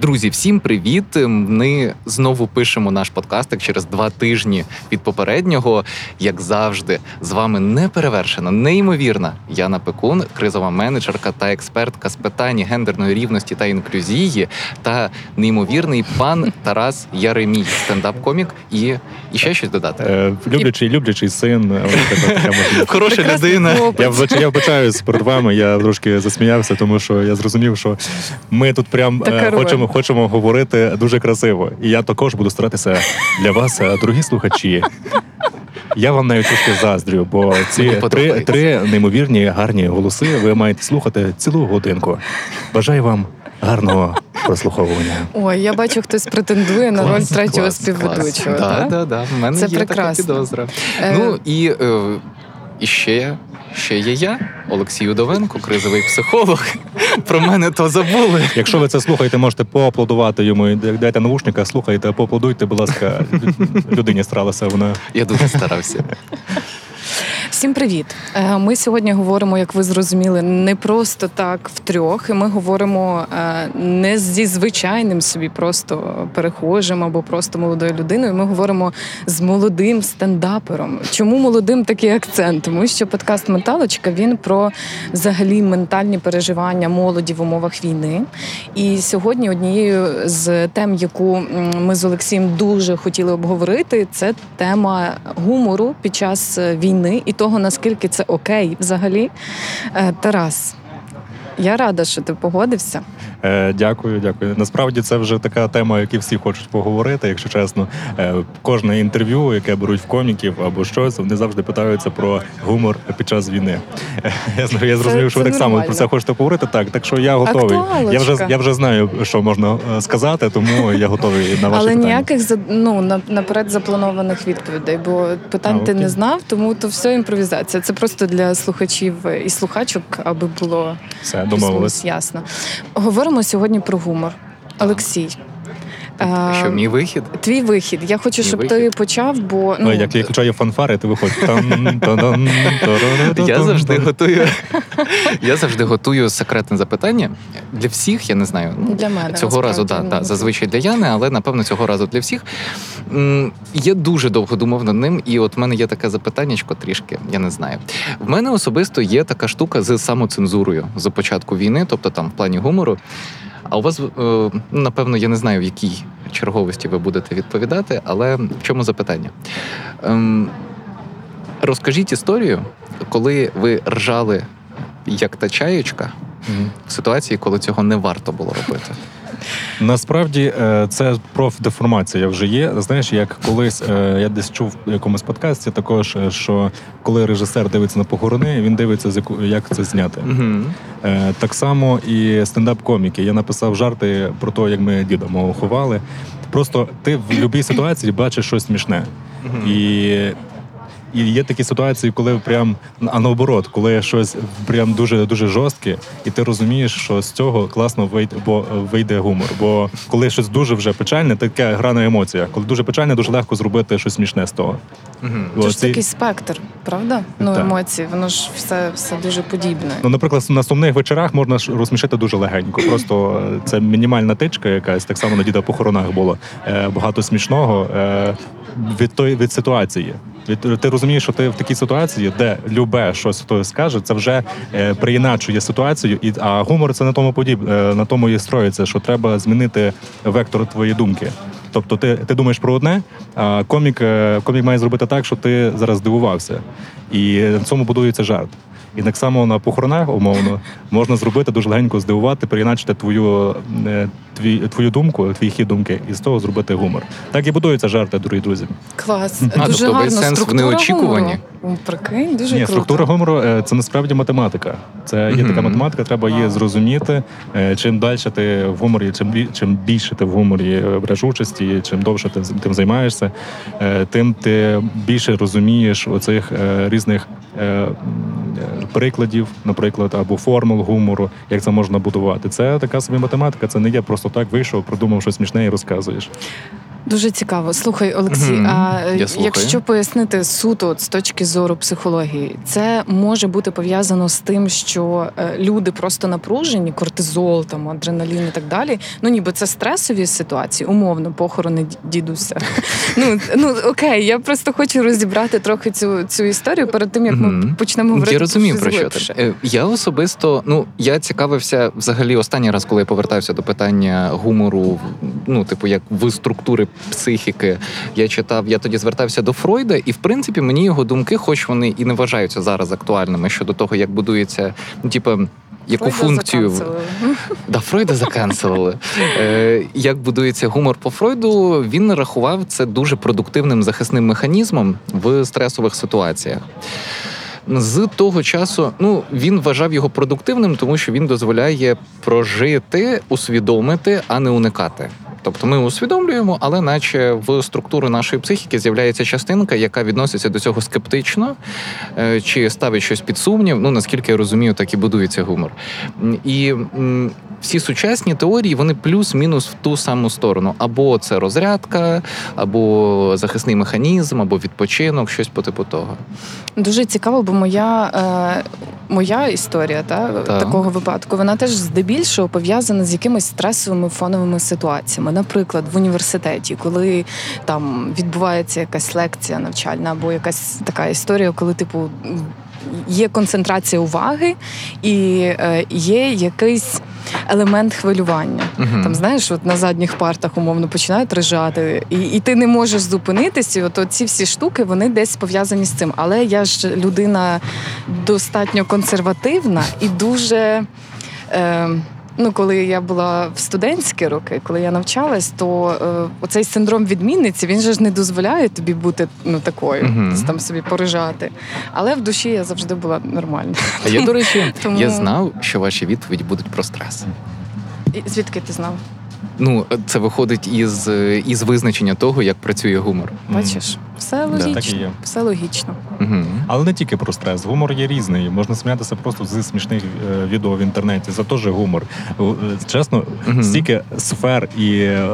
Друзі, всім привіт! Ми знову пишемо наш подкастик через два тижні від попереднього. Як завжди, з вами неперевершена, неймовірна Яна Пекун, кризова менеджерка та експертка з питань гендерної рівності та інклюзії, та неймовірний пан Тарас Яремій, стендап-комік і, і ще щось додати. Е, люблячий, люблячий син. Хороша людина. Я я вбачаюсь перед вами. Я трошки засміявся, тому що я зрозумів, що ми тут прям е, хочемо, хочемо говорити дуже красиво. І я також буду старатися для вас, е, дорогі слухачі. Я вам навіть трошки заздрю, бо ці три, три неймовірні гарні голоси ви маєте слухати цілу годинку. Бажаю вам гарного прослуховування. Ой, я бачу, хтось претендує на роль Клас, третього клас, співведучого. клас. Да, так? да, да. В мене Це є прекрасно. така підозра. Е, Ну і, е, і ще, ще є я, Олексій Удовенко, кризовий психолог. Про мене то забули. Якщо ви це слухаєте, можете поаплодувати йому. Дайте навушника, слухайте, поаплодуйте, будь ласка, людині старалася вона. Я дуже старався. Всім привіт! Е, Ми сьогодні говоримо, як ви зрозуміли, не просто так втрьох, ми говоримо е, не зі звичайним собі просто перехожим або просто молодою людиною. Ми говоримо з молодим стендапером. Чому молодим такий акцент? Тому що подкаст Менталочка він про взагалі ментальні переживання молоді в умовах війни. І сьогодні однією з тем, яку ми з Олексієм дуже хотіли обговорити, це тема гумору під час е, війни і того, наскільки це окей взагалі. Е, Тарас, я рада, що ти погодився. Е, дякую, дякую. Насправді це вже така тема, яку всі хочуть поговорити, якщо чесно. Е, кожне інтерв'ю, яке беруть в коміків або щось, вони завжди питаються про гумор під час війни. Е, Я знаю, я зрозумів, що ви так само про це хочете поговорити. Так, так що я готовий. Я вже я вже знаю, що можна е, сказати, тому я готовий на ваші Але питання. ніяких за- ну, на- наперед запланованих відповідей, бо питань А, ти не знав, тому то все імпровізація. Це просто для слухачів і слухачок, аби було Все домовились. ясно. Говоримо сьогодні про гумор. Олексій. Е, Що мій вихід? Твій вихід. Я хочу, Мій щоб вихід? ти почав, бо Ну, як я включаю фанфари, ти та-ра-ра-та-там. Я завжди готую. Я завжди готую секретне запитання для всіх. Я не знаю. ну, для мене Цього разу, да, да, ну, зазвичай для Яни, але напевно цього разу для всіх. Я дуже довго думав над ним, і от в мене є таке запитаннячко трішки, я не знаю. В мене особисто є така штука з самоцензурою з початку війни, тобто там в плані гумору. А у вас, е, напевно, я не знаю, в якій черговості ви будете відповідати, але в чому запитання? Ем, розкажіть історію, коли ви ржали як та чаєчка в ситуації, коли цього не варто було робити. Насправді е, це профдеформація вже є. Знаєш, як колись е, я десь чув в якомусь подкасті, також е, що коли режисер дивиться на похорони, він дивиться як це зняти. Угу. Е, Так само і стендап-коміки. Я написав жарти про те, як ми діда мого ховали. Просто ти в будь-якій ситуації бачиш щось смішне. І, і є такі ситуації, коли прям а наоборот, коли щось прям дуже дуже жорстке, і ти розумієш, що з цього класно вийде, бо вийде гумор. Бо коли щось дуже вже печальне, таке гра на емоціях. Коли дуже печальне, дуже легко зробити щось смішне з того. Угу. Бо Це ж ці- такий спектр, правда? Ну, Так. емоції, воно ж все, все дуже подібне. Ну, наприклад, на сумних вечорах можна ж розсмішити дуже легенько. Просто е, це мінімальна тичка, якась так само на діда похоронах було. Е, багато смішного е, від той від ситуації. Від ти розумієш, що ти в такій ситуації, де любе щось хтось скаже, це вже е, приіначує ситуацію, і а гумор це на тому подіб, е, на тому і строїться, що треба змінити вектор твоєї думки. Тобто ти, ти думаєш про одне, а комік, е, комік має зробити так, що ти зараз здивувався. І на цьому будується жарт. І так само на похоронах, умовно, можна зробити дуже легенько здивувати, переіначити твою, е, твій, твою думку, твій хід думки, і з того зробити гумор. Так і будуються жарти, дорогі друзі. Клас. А, дуже тобто гарно. сенс в неочікуванні? Прикинь, дуже Ні, круто. структура гумору е, це насправді математика. Це є така математика, треба її зрозуміти. Е, Чим далі ти в гуморі, чим чим більше ти в гуморі береш участі, чим довше ти з- тим займаєшся, тим ти більше розумієш оцих різних прикладів, наприклад, або формул гумору, як це можна будувати. Це така собі математика. Це не є просто так вийшов, придумав щось смішне і розказуєш. Дуже цікаво. Слухай, Олексій, Мгм. а Я е, якщо пояснити суто з точки зору психології, це може бути пов'язано з тим, що е, люди просто напружені, кортизол, там адреналін і так далі. Ну ніби це стресові ситуації, умовно, похорони дідуся. Ну ну окей, я просто хочу розібрати трохи цю цю історію перед тим, як ми Мгм. почнемо говорити. Я розумію про що ти. Е, Я особисто, ну я цікавився взагалі останній раз, коли я повертався до питання гумору, ну типу, як в структури психіки. Я читав, я тоді звертався до Фройда, і в принципі мені його думки, хоч вони і не вважаються зараз актуальними щодо того, як будується, ну типу. Яку Фройда функцію. Да, Фройда заканцелили. Е, як будується гумор по Фройду, він рахував це дуже продуктивним захисним механізмом в стресових ситуаціях. З того часу ну він вважав його продуктивним, тому що він дозволяє прожити, усвідомити, а не уникати. Тобто ми усвідомлюємо, але наче в структуру нашої психіки з'являється частинка, яка відноситься до цього скептично, е, чи ставить щось під сумнів. Ну наскільки я розумію, так і будується гумор. І всі сучасні теорії вони плюс-мінус в ту саму сторону: або це розрядка, або захисний механізм, або відпочинок, щось по типу того. Дуже цікаво, бо моя, е, моя історія та, Так. такого випадку, вона теж здебільшого пов'язана з якимись стресовими фоновими ситуаціями. Наприклад, в університеті, коли там відбувається якась лекція навчальна, або якась така історія, коли, типу, є концентрація уваги і е, є якийсь елемент хвилювання. Мгм. Там знаєш, от на задніх партах умовно починають рижати, і, і ти не можеш зупинитися. І от ці всі штуки вони десь пов'язані з цим. Але я ж людина достатньо консервативна і дуже. Е, Ну, коли я була в студентські роки, коли я навчалась, то е, оцей синдром відмінниці він же ж не дозволяє тобі бути ну такою, десь там собі порижати. Але в душі я завжди була нормальна. А я, до речі, Тому- я знав, що ваші відповіді будуть про стрес. І звідки ти знав? Ну, це виходить із, із визначення того, як працює гумор. Бачиш, все логічно, так і є. все логічно. Угу. Але не тільки про стрес. Гумор є різний. Можна сміятися просто зі смішних е, відео в інтернеті. Це теж гумор. Е, Чесно, Мгм. стільки сфер і е,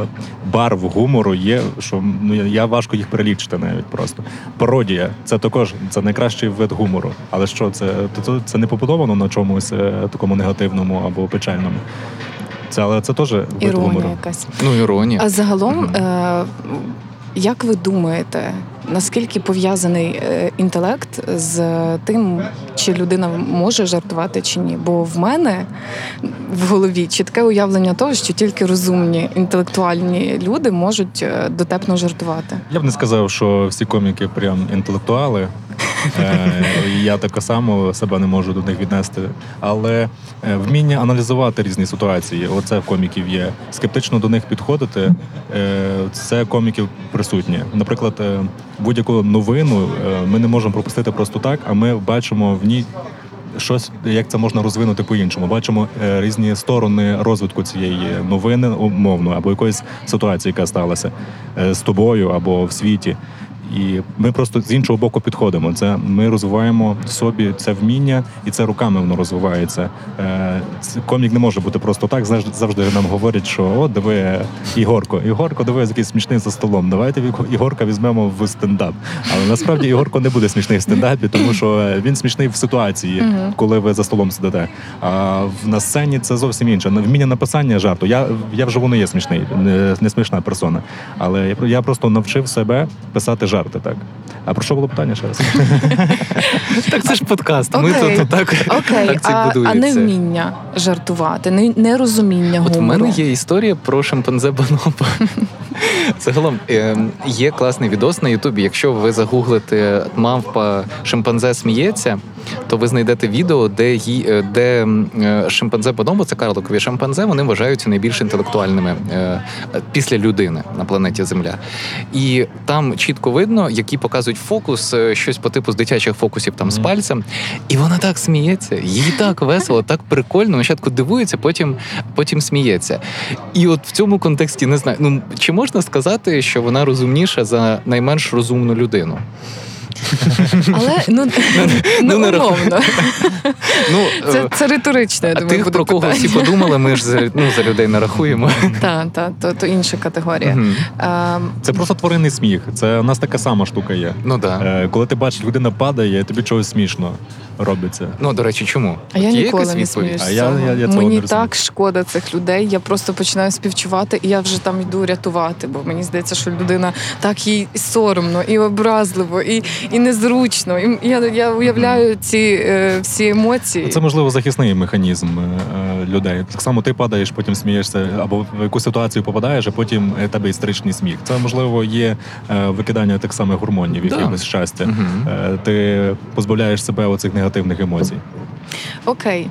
барв гумору є, що ну я- важко їх перелічити навіть просто. Пародія це також це найкращий вид гумору. Але що це? Це, це не побудовано на чомусь такому негативному або печальному. Це але це теж вид Іронія гумору. якась. Ну, іронія. А загалом, Мгм. е, як ви думаєте, наскільки пов'язаний е, інтелект з тим, чи людина може жартувати чи ні? Бо в мене в голові чітке уявлення того, що тільки розумні інтелектуальні люди можуть е, дотепно жартувати. Я б не сказав, що всі коміки прям інтелектуали. Е, Я так само себе не можу до них віднести. Але вміння аналізувати різні ситуації, оце в коміків є. Скептично до них підходити, це коміків присутнє. Наприклад, будь-яку новину е, ми не можемо пропустити просто так, а ми бачимо в ній. Щось як це можна розвинути по-іншому. Бачимо е, різні сторони розвитку цієї новини, умовно, або якоїсь ситуації, яка сталася е, з тобою або в світі. І ми просто з іншого боку підходимо. Це ми розвиваємо собі це вміння, і це руками воно розвивається. Е, комік не може бути просто так. Завжди, нам говорять, що о, диви, Ігорко, Ігорко, диви, який смішний за столом. Давайте Ігорка візьмемо в стендап. Але насправді Ігорко не буде смішний в стендапі, тому що він смішний в ситуації, коли ви за столом сидите. А на сцені це зовсім інше. Вміння написання жарту. Я, я вживу не є смішний, не, не смішна персона. Але я, я просто навчив себе писати жарти так. А про що було питання ще раз? Так це ж подкаст. Ми тут так, це а, а будується. не вміння жартувати, нерозуміння нерозуміння От в мене є історія про шимпанзе Бонобо. Загалом е, є класний відос на Ютубі. Якщо ви загуглите мавпа шимпанзе сміється, то ви знайдете відео, де ї, е, де е, шимпанзе Бонобо, це карликові шимпанзе, вони вважаються найбільш інтелектуальними е, після людини на планеті Земля. І там чітко видно, які показують фокус, щось по типу з дитячих фокусів там з пальцем. І вона так сміється, їй так весело, так прикольно. Спочатку дивується, потім, потім сміється. І от в цьому контексті не знаю. Ну чи можна сказати, що вона розумніша за найменш розумну людину? Але ну, ну, не ну умовно. Ну Це, е, це риторично, я думаю, тих, буде про кого всі подумали, ми ж за, ну, за людей не рахуємо. Так, так, то, то інша категорія. Ем, Це просто тваринний сміх. Це у нас така сама штука є. Ну так. Да. Е, коли ти бачиш, людина падає, тобі чогось смішно робиться. Ну, до речі, чому? А я ніколи не сміюсь. А я- я- я цього мені не так шкода цих людей. Я просто починаю співчувати, і я вже там йду рятувати, бо мені здається, що людина так їй і соромно, і образливо, і, і незручно. І я, я уявляю ці е, всі емоції. Це можливо захисний механізм е, е, людей. Так само ти падаєш, потім смієшся, або в якусь ситуацію попадаєш, а потім е, тебе істеричний сміх. Це можливо є е, викидання тих самих гормонів, Да. щастя. Е, Ти позбавляєш себе оцих негативних емоцій. Окей,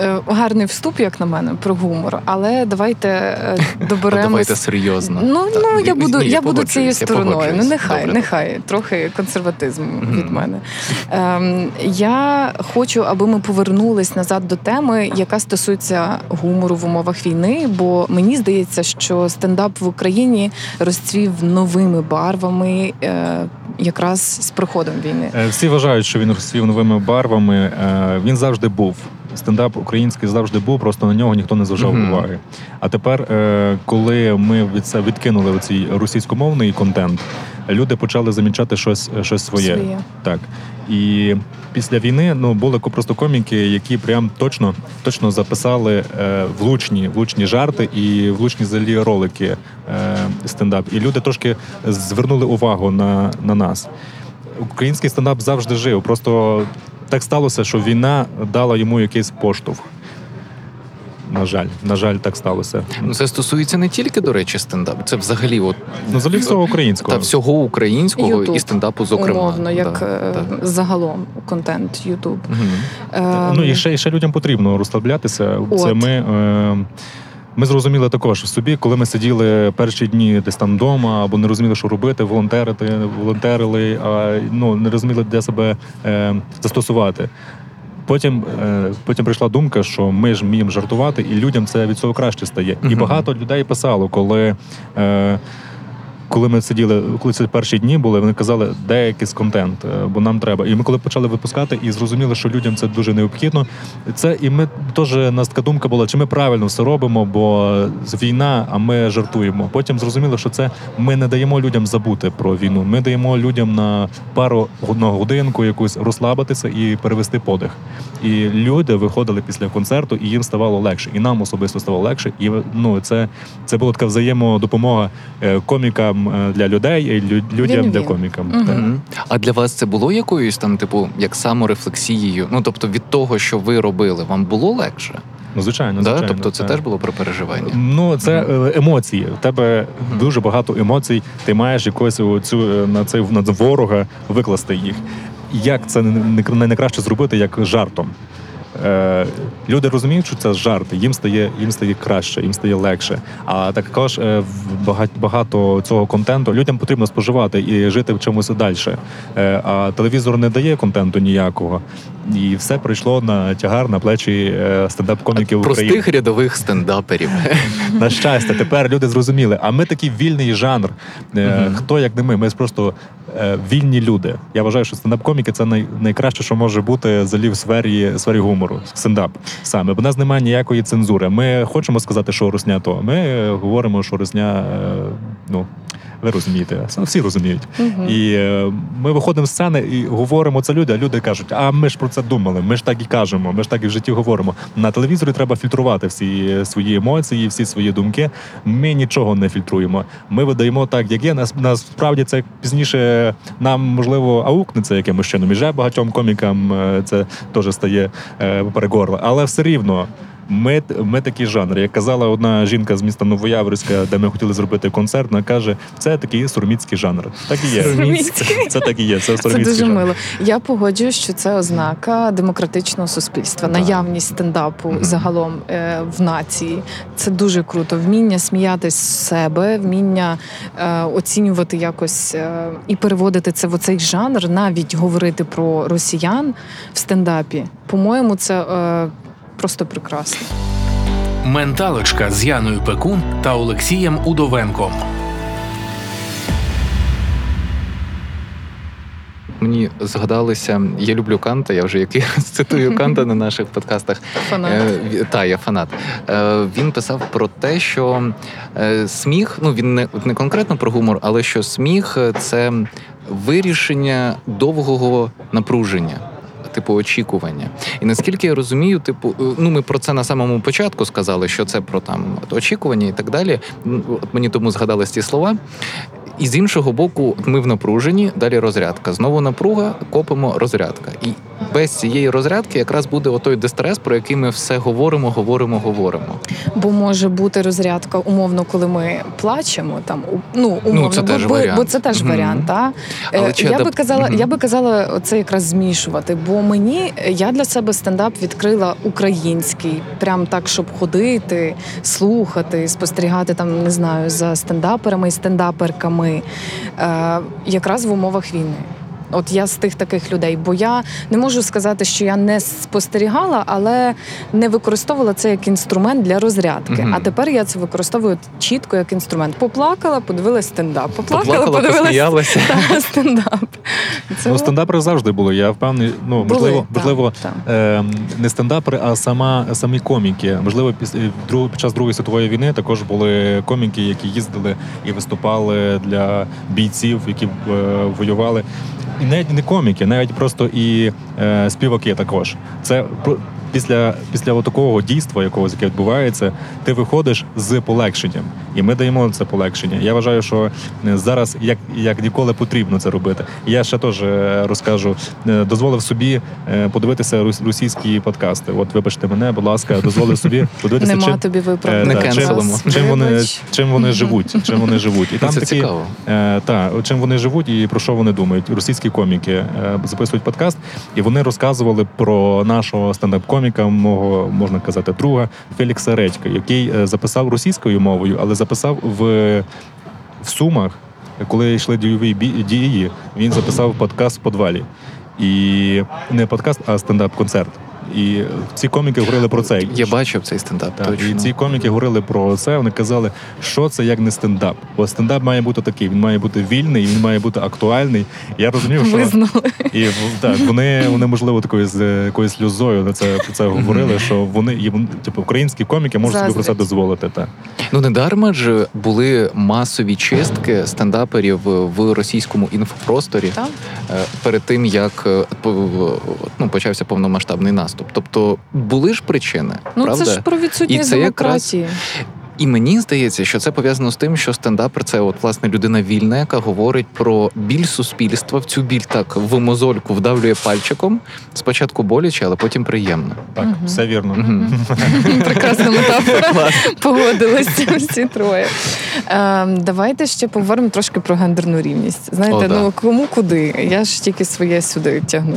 Е, гарний вступ, як на мене, про гумор. Але давайте е, доберемось. давайте серйозно. Ну, Так, ну я буду, ні, я буду цією стороною. Ну нехай, Добре. нехай трохи консерватизм від мене. Ем, я хочу, аби ми повернулись назад до теми, яка стосується гумору в умовах війни. Бо мені здається, що стендап в Україні розцвів новими барвами, е, якраз з приходом війни. Е, Всі вважають, що він розцвів новими барвами. Е, Він завжди був. Стендап український завжди був, просто на нього ніхто не зважав Мгм. уваги. А тепер, е, коли ми від це відкинули оцей російськомовний контент, люди почали замічати щось, щось своє. Своє. Так. І після війни ну були ко- просто коміки, які прям точно точно записали е, влучні, влучні жарти і влучні взагалі ролики е, стендап. І люди трошки звернули увагу на, на нас. Український стендап завжди жив. Просто так сталося, що війна дала йому якийсь поштовх. На жаль, на жаль, так сталося. Ну, це стосується не тільки, до речі, стендапу. Це взагалі от, Ну, взагалі всього українського. та всього українського Ютуб, і стендапу, зокрема. Умовно, як Да, е, да. загалом контент Ютуб. Мгм. Ем, Ну і ще, і ще людям потрібно розслаблятися. Це ми. Е, ми зрозуміли також в собі, коли ми сиділи перші дні десь там вдома, або не розуміли, що робити, волонтерити, волонтерили, а ну не розуміли, де себе е, застосувати. Потім, е, потім прийшла думка, що ми ж вміємо жартувати, і людям це від цього краще стає. І багато людей писало, коли. Е, коли ми сиділи, коли це перші дні були, вони казали, де якийсь контент, е, бо нам треба. І ми коли почали випускати і зрозуміли, що людям це дуже необхідно. Це і ми теж нас така думка була, чи ми правильно все робимо, бо війна, а ми жартуємо. Потім зрозуміли, що це ми не даємо людям забути про війну. Ми даємо людям на пару на годинку якусь розслабитися і перевести подих. І люди виходили після концерту, і їм ставало легше. І нам особисто ставало легше. І ну це, це була така взаємодопомога е, комікам е, для людей і лю- людям для комікам. Мгм. Так. А для вас це було якоюсь там, типу, як саморефлексією? Ну тобто від того, що ви робили, вам було легше? Ну, звичайно, да? Тобто це так. теж було про переживання. Ну, це е, емоції. У тебе Мгм. дуже багато емоцій. Ти маєш якось цю на цей на ворога викласти їх. Як це не, не, не найкраще зробити як жартом? Е, люди розуміють, що це жарт, їм стає, їм стає краще, їм стає легше. А також е, в багать- багато цього контенту людям потрібно споживати і жити в чомусь далі. Е, а телевізор не дає контенту ніякого. І все прийшло на тягар на плечі е, стендап-коміків України. Простих рядових стендаперів. На щастя, тепер люди зрозуміли. А ми такий вільний жанр. Е. Хто як не ми? Ми просто е, вільні люди. Я вважаю, що стендап-коміки це найкраще, що може бути взагалі в сфері, сфері гумору. Стендап саме. Бо в нас немає ніякої цензури. Ми хочемо сказати, що русня то. Ми говоримо, що русня, ну. Ви розумієте, всі розуміють. Мгм. І е, ми виходимо з сцени і говоримо це люди, а люди кажуть, а ми ж про це думали, ми ж так і кажемо, ми ж так і в житті говоримо. На телевізорі треба фільтрувати всі свої емоції, всі свої думки. Ми нічого не фільтруємо. Ми видаємо так, як є. Нас насправді це пізніше нам можливо аукнеться якимось чином. І вже багатьом комікам е, це теж стає е, поперек. Але все рівно. Ми, ми такий жанр. Як казала одна жінка з міста Новояврська, де ми хотіли зробити концерт, вона каже, це такий сурміцький жанр. Так і є. Сурміцький. Це так і є. Це Це дуже жанр. мило. Я погоджуюсь, що це ознака демократичного суспільства, Так. наявність стендапу Мгм. загалом е, в нації. Це дуже круто. Вміння сміятись з себе, вміння е, оцінювати якось е, і переводити це в оцей жанр, навіть говорити про росіян в стендапі. По-моєму, це е, просто прекрасно. Менталочка з Яною Пекун та Олексієм Удовенком. Мені згадалося, я люблю Канта, я вже який цитую Канта на наших подкастах. Фанат. Е, та, я фанат. Е, він писав про те, що е, сміх, ну він не, не конкретно про гумор, але що сміх це вирішення довгого напруження. Типу очікування, і наскільки я розумію, типу, е, ну ми про це на самому початку сказали, що це про там очікування і так далі. От мені тому згадались ті слова. І з іншого боку, ми в напруженні, далі розрядка. Знову напруга, копимо розрядка. І без цієї розрядки якраз буде отой дистрес, про який ми все говоримо, говоримо, говоримо. Бо може бути розрядка умовно, коли ми плачемо. Там у- ну умовно, це бо, теж бо, варіант. бо це теж Мгм. варіант. Та? Але Е, я би адап- казала, Мгм. я би казала це якраз змішувати. Бо мені я для себе стендап відкрила український, прям так, щоб ходити, слухати, спостерігати там, не знаю, за стендаперами і стендаперками, е, якраз в умовах війни. От я з тих таких людей, бо я не можу сказати, що я не спостерігала, але не використовувала це як інструмент для розрядки. Мгм. А тепер я це використовую чітко як інструмент. Поплакала, подивилась стендап. Поплакала, Поплакала, подивилась та, стендап. Це Ну, стендапери завжди були. Я впевнений, ну Були, можливо, так, можливо, так. е, не стендапери, а сама самі коміки. Можливо, після друг- під час другої світової війни також були коміки, які їздили і виступали для бійців, які е, воювали. І навіть не коміки, навіть просто і е, співаки також. Це після, після такого дійства, якогось яке відбувається, ти виходиш з полегшенням, і ми даємо це полегшення. Я вважаю, що е, зараз як, як ніколи потрібно це робити. Я ще теж е, розкажу, е, дозволив собі подивитися рус- російські подкасти. От, вибачте мене, будь ласка, дозволив собі подивитися, Нема чим, тобі виправдання. Не чим, чим вони чим вони живуть, чим вони живуть. І там Це такі, цікаво. Та, чим вони живуть і про що вони думають. Російські коміки записують подкаст, і вони розказували про нашого стендап-коміка, мого можна казати, друга Фелікса Редька, який е, записав російською мовою, але записав в, в Сумах, коли йшли дійові дії. Він записав подкаст в подвалі. І не подкаст, а стендап-концерт. І ці коміки говорили про це. Я бачив цей стендап. Так, точно. і ці коміки говорили про це. Вони казали, що це як не стендап. Бо стендап має бути такий, він має бути вільний, він має бути актуальний. Я розумів, що Визнали. і в- так вони, вони можливо такою з якоюсь сльозою на це про це говорили. Що вони і типу українські коміки можуть собі про це дозволити. Так. Ну не дарма ж були масові чистки стендаперів в російському інфопросторі Так? е, перед тим, як е, по- ну, почався повномасштабний наступ. Тобто були ж причини, Ну правда? це ж про відсутність демократії. якраз. І мені здається, що це пов'язано з тим, що стендапер це от власне людина вільна, яка говорить про біль суспільства. В цю біль так в мозольку вдавлює пальчиком. Спочатку боляче, але потім приємно. Так, Мгм. все вірно. Мгм. Прекрасна метафора. Погодилися всі троє. Ем, давайте ще поговоримо трошки про гендерну рівність. Знаєте, О, да. ну кому куди? Я ж тільки своє сюди тягну.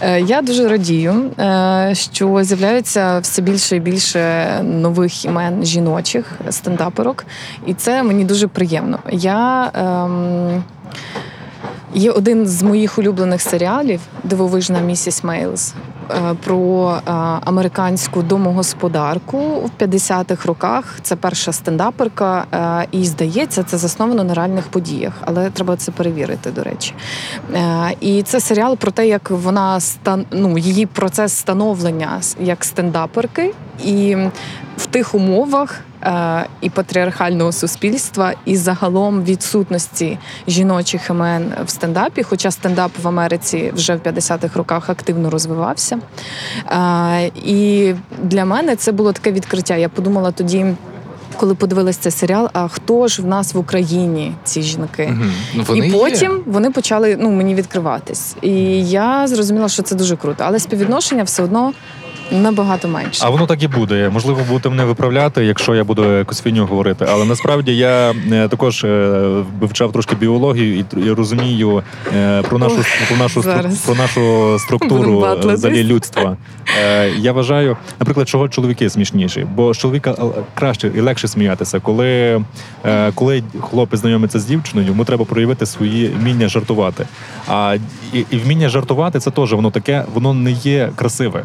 Е, я дуже радію, е, що з'являються все більше і більше нових імен жіночих стендаперок, і це мені дуже приємно. Я. Ем, Є один з моїх улюблених серіалів Дивовижна місіс Мейлз е, про е, американську домогосподарку в 50-х роках. Це перша стендаперка, е, і здається, це засновано на реальних подіях, але треба це перевірити, до речі. І це серіал про те, як вона ну, її процес становлення як стендаперки, і в тих умовах. Е, І патріархального суспільства, і загалом відсутності жіночих імен в стендапі, хоча стендап в Америці вже в 50-х роках активно розвивався. Е, І для мене це було таке відкриття. Я подумала тоді. Коли подивилась цей серіал, а хто ж в нас в Україні ці жінки? Мгм. Ну, вони і є. потім вони почали ну мені відкриватись. І я зрозуміла, що це дуже круто. Але співвідношення все одно набагато менше. А воно так і буде. Можливо, будете мене виправляти, якщо я буду якусь фіню говорити. Але насправді я е, також е, вивчав трошки біологію і, розумію е, про нашу про нашу про нашу структуру взагалі людства. Я вважаю, наприклад, чого чоловіки смішніші, бо з чоловіка краще і легше сміятися, коли, коли хлопець знайомиться з дівчиною, йому треба проявити свої вміння жартувати. А і, і вміння жартувати це теж воно таке, воно не є красиве.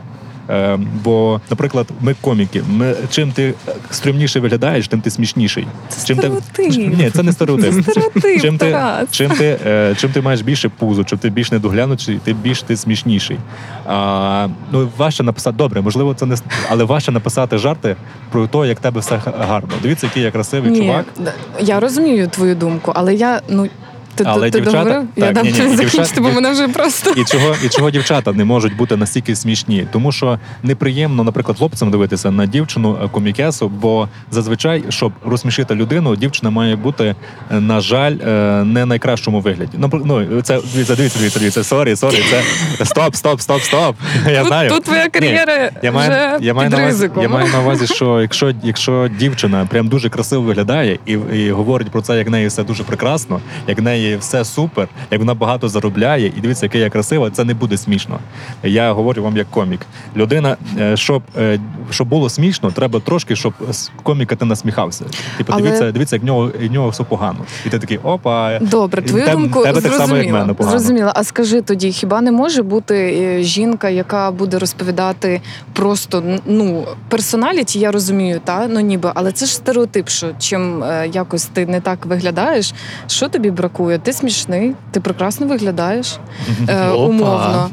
Е, бо, наприклад, ми коміки. Ми чим ти стрімніше виглядаєш, тим ти смішніший. Це чим стереотип. Ти... Ні, це не стереотип. Це стереотип, чим ти, чим ти, е, чим ти маєш більше пузо, чим ти більш недоглянутий, ти більш ти смішніший. А, ну важче написати добре, можливо, це не але важче написати жарти про те, як в тебе все гарно. Дивіться, який я красивий Ні, чувак. я розумію твою думку, але я ну. Ти, Але ти, дівчата- договорив? я дам ні, ні, закінчити, бо мене вже просто. І чого, і чого дівчата не можуть бути настільки смішні? Тому що неприємно, наприклад, хлопцям дивитися на дівчину е, комікесу, бо зазвичай, щоб розсмішити людину, дівчина має бути, е, на жаль, е, не найкращому вигляді. Ну, це дивіться, дивіться, дивіться, дивіться. Sorry, sorry, це стоп, стоп, стоп, стоп. Я Тут, знаю. тут твоя Ні, кар'єра я маю, вже я, маю під на увазі, я маю на увазі, що якщо, якщо дівчина прям дуже красиво виглядає і, і говорить про це, як неї все дуже прекрасно, як в неї все супер, як вона багато заробляє, і дивіться, яка я красива, це не буде смішно. Я говорю вам як комік. Людина, е, щоб, е, щоб було смішно, треба трошки, щоб з коміка ти насміхався. Типу, Але- дивіться, дивіться, як в нього, в нього все погано. І ти такий опа. Добре, твою тебе- думку тебе так само, як мене, погано. зрозуміла. А скажи тоді, хіба не може бути е, жінка, яка буде розповідати просто ну персоналіті, я розумію, та ну ніби, але це ж стереотип, що чим якось ти не так виглядаєш, що тобі бракує? Ти смішний, ти прекрасно виглядаєш е, умовно.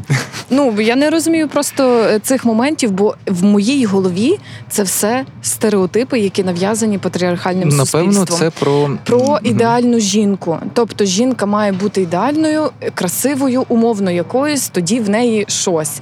Ну я не розумію просто е, цих моментів, бо в моїй голові це все стереотипи, які нав'язані патріархальним Напевно, суспільством це про про ідеальну жінку. Тобто жінка має бути ідеальною, красивою, умовно якоюсь, тоді в неї щось.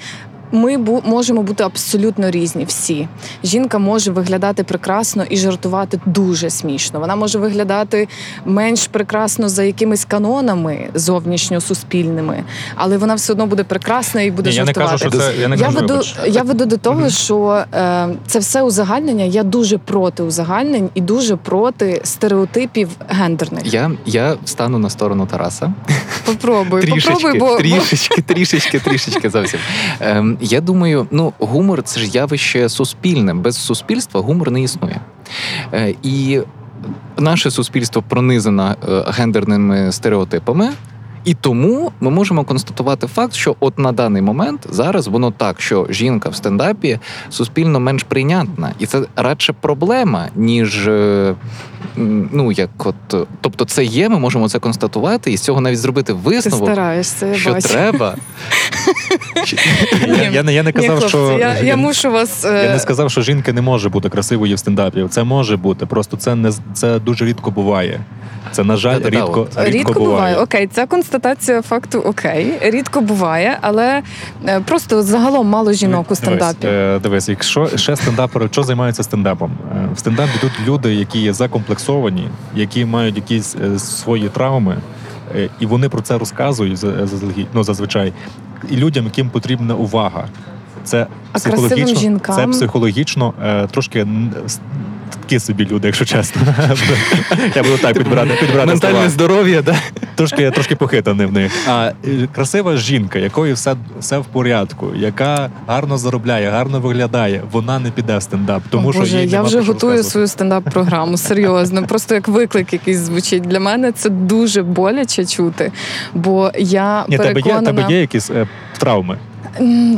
Ми бу- можемо бути абсолютно різні всі. Жінка може виглядати прекрасно і жартувати дуже смішно. Вона може виглядати менш прекрасно за якимись канонами зовнішньо-суспільними, але вона все одно буде прекрасна і буде Ні, я не кажу, що це я не Я кажу, веду, вибач. я веду до того, що е, це все узагальнення. Я дуже проти узагальнень і дуже проти стереотипів гендерних. я, я стану на сторону Тараса. Попробуй, Трішечки, попробуй, бо, бо трішечки, трішечки, трішечки зовсім. Ем, я думаю, ну гумор це ж явище суспільне. Без суспільства гумор не існує. Е, і наше суспільство пронизане е, гендерними стереотипами. І тому ми можемо констатувати факт, що от на даний момент зараз воно так, що жінка в стендапі суспільно менш прийнятна, і це радше проблема, ніж е, ну як от, тобто, це є, ми можемо це констатувати, і з цього навіть зробити ти висновок, стараєшся, я що бачу. треба. Я, я, я не Ні, хлопці, що я, я мушу вас. е, Я не сказав, що жінки не може бути красивою в стендапі. Це може бути, просто це не з- це дуже рідко буває. Це на жаль, рідко, рідко, Рідко буває. буває. Окей, ця констатація факту окей. Рідко буває, але е, просто загалом мало жінок у стендапі. Дивись, е, дивись, якщо ще стендапери, що займаються стендапом? Е, В стендап йдуть люди, які є закомплексовані, які мають якісь свої травми, і вони про це розказують ну, зазвичай. І людям, яким потрібна увага. Це А психологічно, жінкам? це психологічно трошки такі собі люди, якщо чесно. Я буду так підбирати, підбирати слова Ментальне здоров'я, да? трошки, трошки похитаний в них. А красива жінка, якої все, все в порядку, яка гарно заробляє, гарно виглядає, вона не піде в стендап. Тому О, що Боже, їй я вже готую розказувати. свою стендап-програму. Серйозно, просто як виклик якийсь звучить для мене. Це дуже боляче чути. Бо я Ні, тебе є, тебе є якісь е, травми.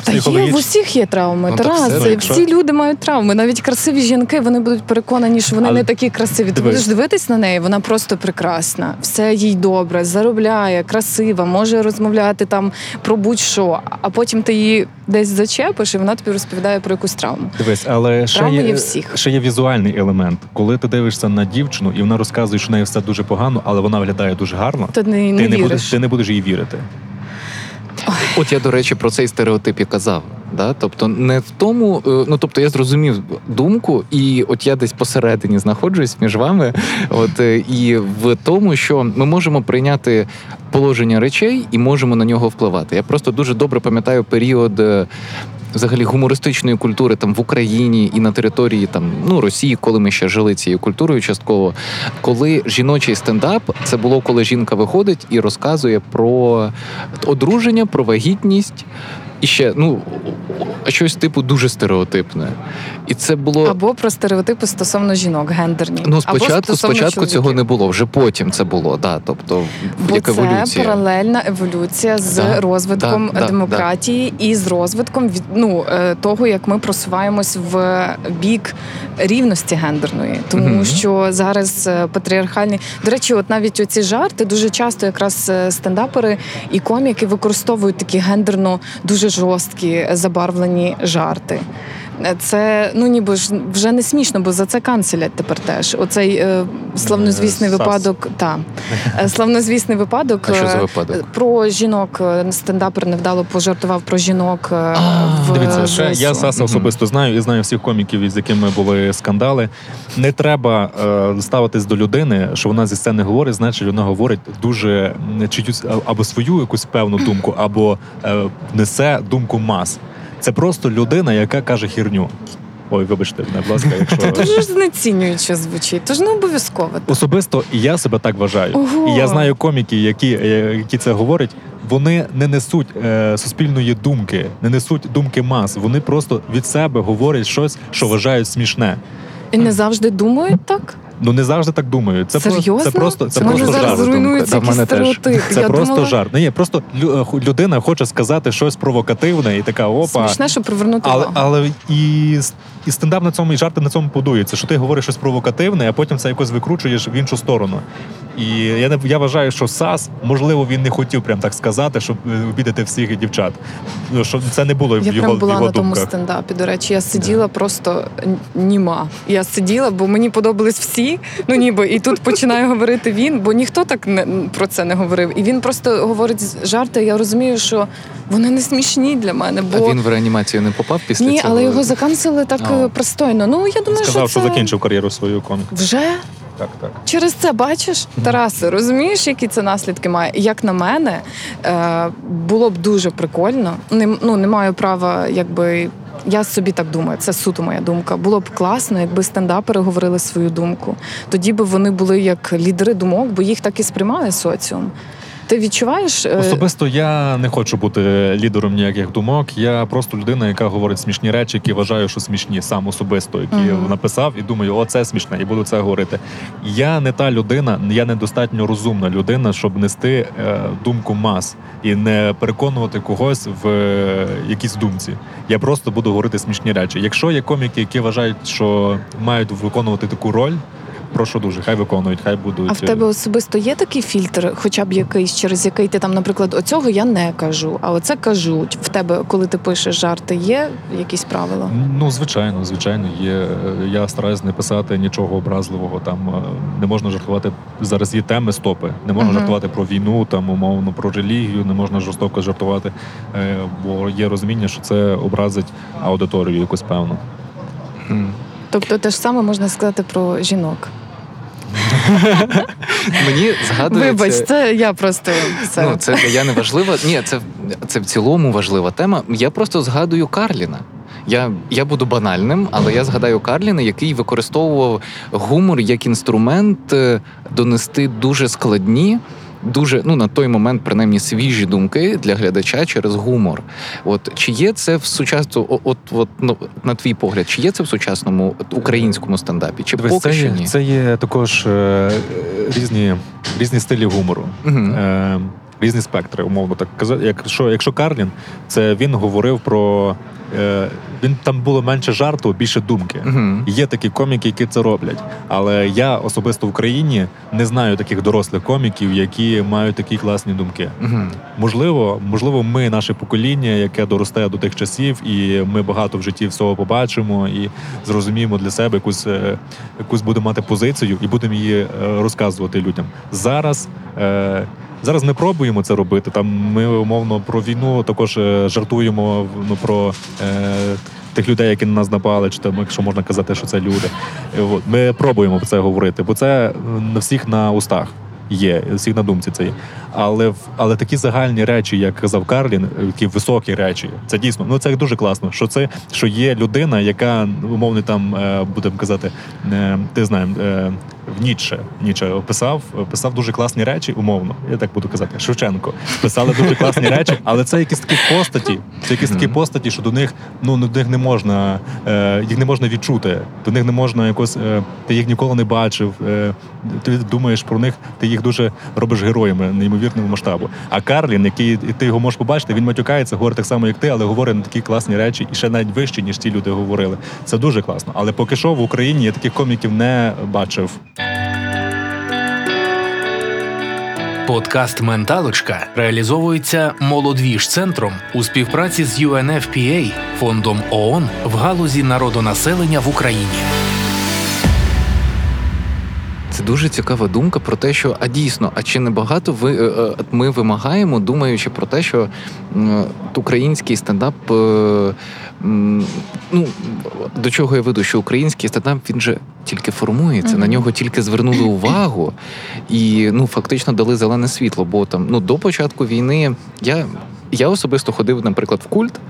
Та є, в усіх є травми. Ну, Тарас, все, якщо- всі люди мають травми. Навіть красиві жінки вони будуть переконані, що вони Але не такі красиві. Ти будеш дивитись на неї, вона просто прекрасна. Все їй добре, заробляє, красива, може розмовляти там про будь-що. А потім ти її десь зачепиш, і вона тобі розповідає про якусь травму. Дивись, але ще є є, всіх. ще є візуальний елемент. Коли ти дивишся на дівчину і вона розказує, що в неї все дуже погано, але вона виглядає дуже гарно. Ти не, не ти, не віриш. будеш, ти не будеш їй вірити. От я, до речі, про цей стереотип і казав. Да? Тобто, не в тому, е, ну тобто я зрозумів думку, і от я десь посередині знаходжусь між вами. От е, і в тому, що ми можемо прийняти положення речей і можемо на нього впливати. Я просто дуже добре пам'ятаю період. Взагалі гумористичної культури там в Україні і на території там ну Росії, коли ми ще жили цією культурою частково. Коли жіночий стендап це було коли жінка виходить і розказує про одруження, про вагітність. І ще ну щось типу дуже стереотипне. І це було Або про стереотипи стосовно жінок, гендерні. ну Або спочатку, стосовно спочатку цього не було, вже потім це було. Да, тобто Бо як це еволюція. паралельна еволюція з Да, розвитком да, да, демократії і з розвитком від ну е, того, як ми просуваємось в бік рівності гендерної, тому Мгм. що зараз е, патріархальні до речі, от навіть оці жарти дуже часто якраз е, стендапери і коміки використовують такі гендерно дуже жорсткі забарвлені жарти. Це ну ніби ж вже не смішно, бо за це канцелять тепер теж. Оцей е, славнозвісний Е, Сас. випадок. Та Е, славнозвісний випадок. А що за е, випадок? Про жінок стендапер невдало пожартував про жінок е, в Дивіться, ще я Саса особисто знаю і знаю всіх коміків, з якими були скандали. Не треба е, ставитись до людини, що вона зі сцени говорить, значить вона говорить дуже чиюсь або свою якусь певну думку, або е, несе думку мас. Це просто людина, яка каже хірню. Ой, вибачте, мене, будь ласка, якщо Дуже ж знецінююче звучить, тож не обов'язково. так. Особисто я себе так вважаю. Ого. І я знаю коміки, які, е, які це говорять. Вони не несуть е, суспільної думки, не несуть думки мас. Вони просто від себе говорять щось, що вважають смішне. І не завжди думають так. Ну не завжди так думають. Це Серйозно? просто це просто це мене просто зараз жарт. зруйнується в мене теж. стереотип. Це я просто думала, жарт. Не є просто е, людина хоче сказати щось провокативне і така опа. Смішне, щоб привернути Але, увагу. але і, і стендап на цьому і жарти на цьому будується, що ти говориш щось провокативне, а потім це якось викручуєш в іншу сторону. І я не я вважаю, що Сас, можливо, він не хотів прям так сказати, щоб е, обідати всіх дівчат. Ну, Що це не було в Я його, прям була його на тому стендапі. До речі, я сиділа просто німа. Я сиділа, бо мені подобались всі. Ну ніби і тут починає говорити він, бо ніхто так не про це не говорив. І він просто говорить жарти. Я розумію, що вони не смішні для мене. Бо А він в реанімацію не попав після ні, цього? але його заканцели так А. е, пристойно. Ну я думаю, Сказав, що що закінчив кар'єру свою комік. вже. Так, так. Через це бачиш, Тарасе, розумієш, які це наслідки має? Як на мене, е, було б дуже прикольно. Не, ну, не маю права, якби. Я собі так думаю, це суто моя думка. Було б класно, якби стендапери говорили свою думку. Тоді б вони були як лідери думок, бо їх так і сприймає соціум. Ти відчуваєш е, Особисто я не хочу бути лідером ніяких думок. Я просто людина, яка говорить смішні речі, які вважаю, що смішні сам особисто, які Мгм. написав, і думаю, о, це смішне, і буду це говорити. Я не та людина, я недостатньо розумна людина, щоб нести е, думку мас і не переконувати когось в е, якійсь думці. Я просто буду говорити смішні речі. Якщо є коміки, які вважають, що мають виконувати таку роль. Прошу дуже, хай виконують, хай будуть. А в тебе особисто є такий фільтр, хоча б якийсь, через який ти там, наприклад, оцього я не кажу, а оце кажуть. В тебе, коли ти пишеш жарти, є якісь правила? Ну, звичайно, звичайно, є. Е, Я стараюсь не писати нічого образливого. Там е, не можна жартувати. Зараз є теми стопи. Не можна Мгм. жартувати про війну, там умовно про релігію, не можна жорстоко жартувати, е, бо є розуміння, що це образить аудиторію якусь певну. Тобто те ж саме можна сказати про жінок. Мені згадується... Вибач, це я просто це. Ну, це я не важлива. Ні, це, це в цілому важлива тема. Я просто згадую Карліна. Я, я буду банальним, але я згадаю Карліна, який використовував гумор як інструмент е, донести дуже складні. Дуже ну на той момент, принаймні, свіжі думки для глядача через гумор. От чи є це в сучасному, от, от, ну, на твій погляд, чи є це в сучасному от, українському стендапі? Чи Дивись, поки це, що є, ні? це є також е, різні, різні стилі гумору. Мгм. Е, різні спектри, умовно так казати. Якщо, якщо Карлін, це він говорив про. Е, він там було менше жарту, більше думки. Мгм. Є такі коміки, які це роблять. Але я особисто в Україні не знаю таких дорослих коміків, які мають такі класні думки. Мгм. Можливо, можливо, ми наше покоління, яке доросте до тих часів, і ми багато в житті всього побачимо і зрозуміємо для себе якусь, е, якусь будемо мати позицію і будемо її е, розказувати людям. Зараз. Е, Зараз ми пробуємо це робити. Там ми умовно про війну також е, жартуємо ну, про е, тих людей, які на нас напали, чи там, якщо можна казати, що це люди. Е. Ми пробуємо про це говорити, бо це е, на всіх на устах. є, всіх на думці це є. Але в- але такі загальні речі, як казав Карлін, які високі речі, це дійсно ну це дуже класно. Що це що є людина, яка умовно там будемо казати, е, ти знаєш, е, в Ніцше Ніцше описав, писав дуже класні речі, умовно. Я так буду казати. Шевченко писали дуже класні речі, але це якісь такі постаті. Це якісь такі постаті, що до них ну до них не можна, е, їх не можна відчути. До них не можна якось. Е, ти їх ніколи не бачив. Е, ти думаєш про них, ти їх дуже робиш героями неймовірного масштабу. А Карлін, який і ти його можеш побачити, він матюкається, говорить так само, як ти, але говорить на такі класні речі, і ще навіть вищі, ніж ті люди говорили. Це дуже класно. Але поки що в Україні я таких коміків не бачив. Подкаст Менталочка реалізовується молодвіж центром у співпраці з UNFPA, фондом ООН в галузі народонаселення в Україні. Це дуже цікава думка про те, що а дійсно, а чи не багато ви е, е, ми вимагаємо, думаючи про те, що український стендап. е, Ну до чого я веду, що український стендап він же тільки формується, на нього тільки звернули увагу і ну фактично дали зелене світло. Бо там ну до початку війни я, я особисто ходив, наприклад, в культ.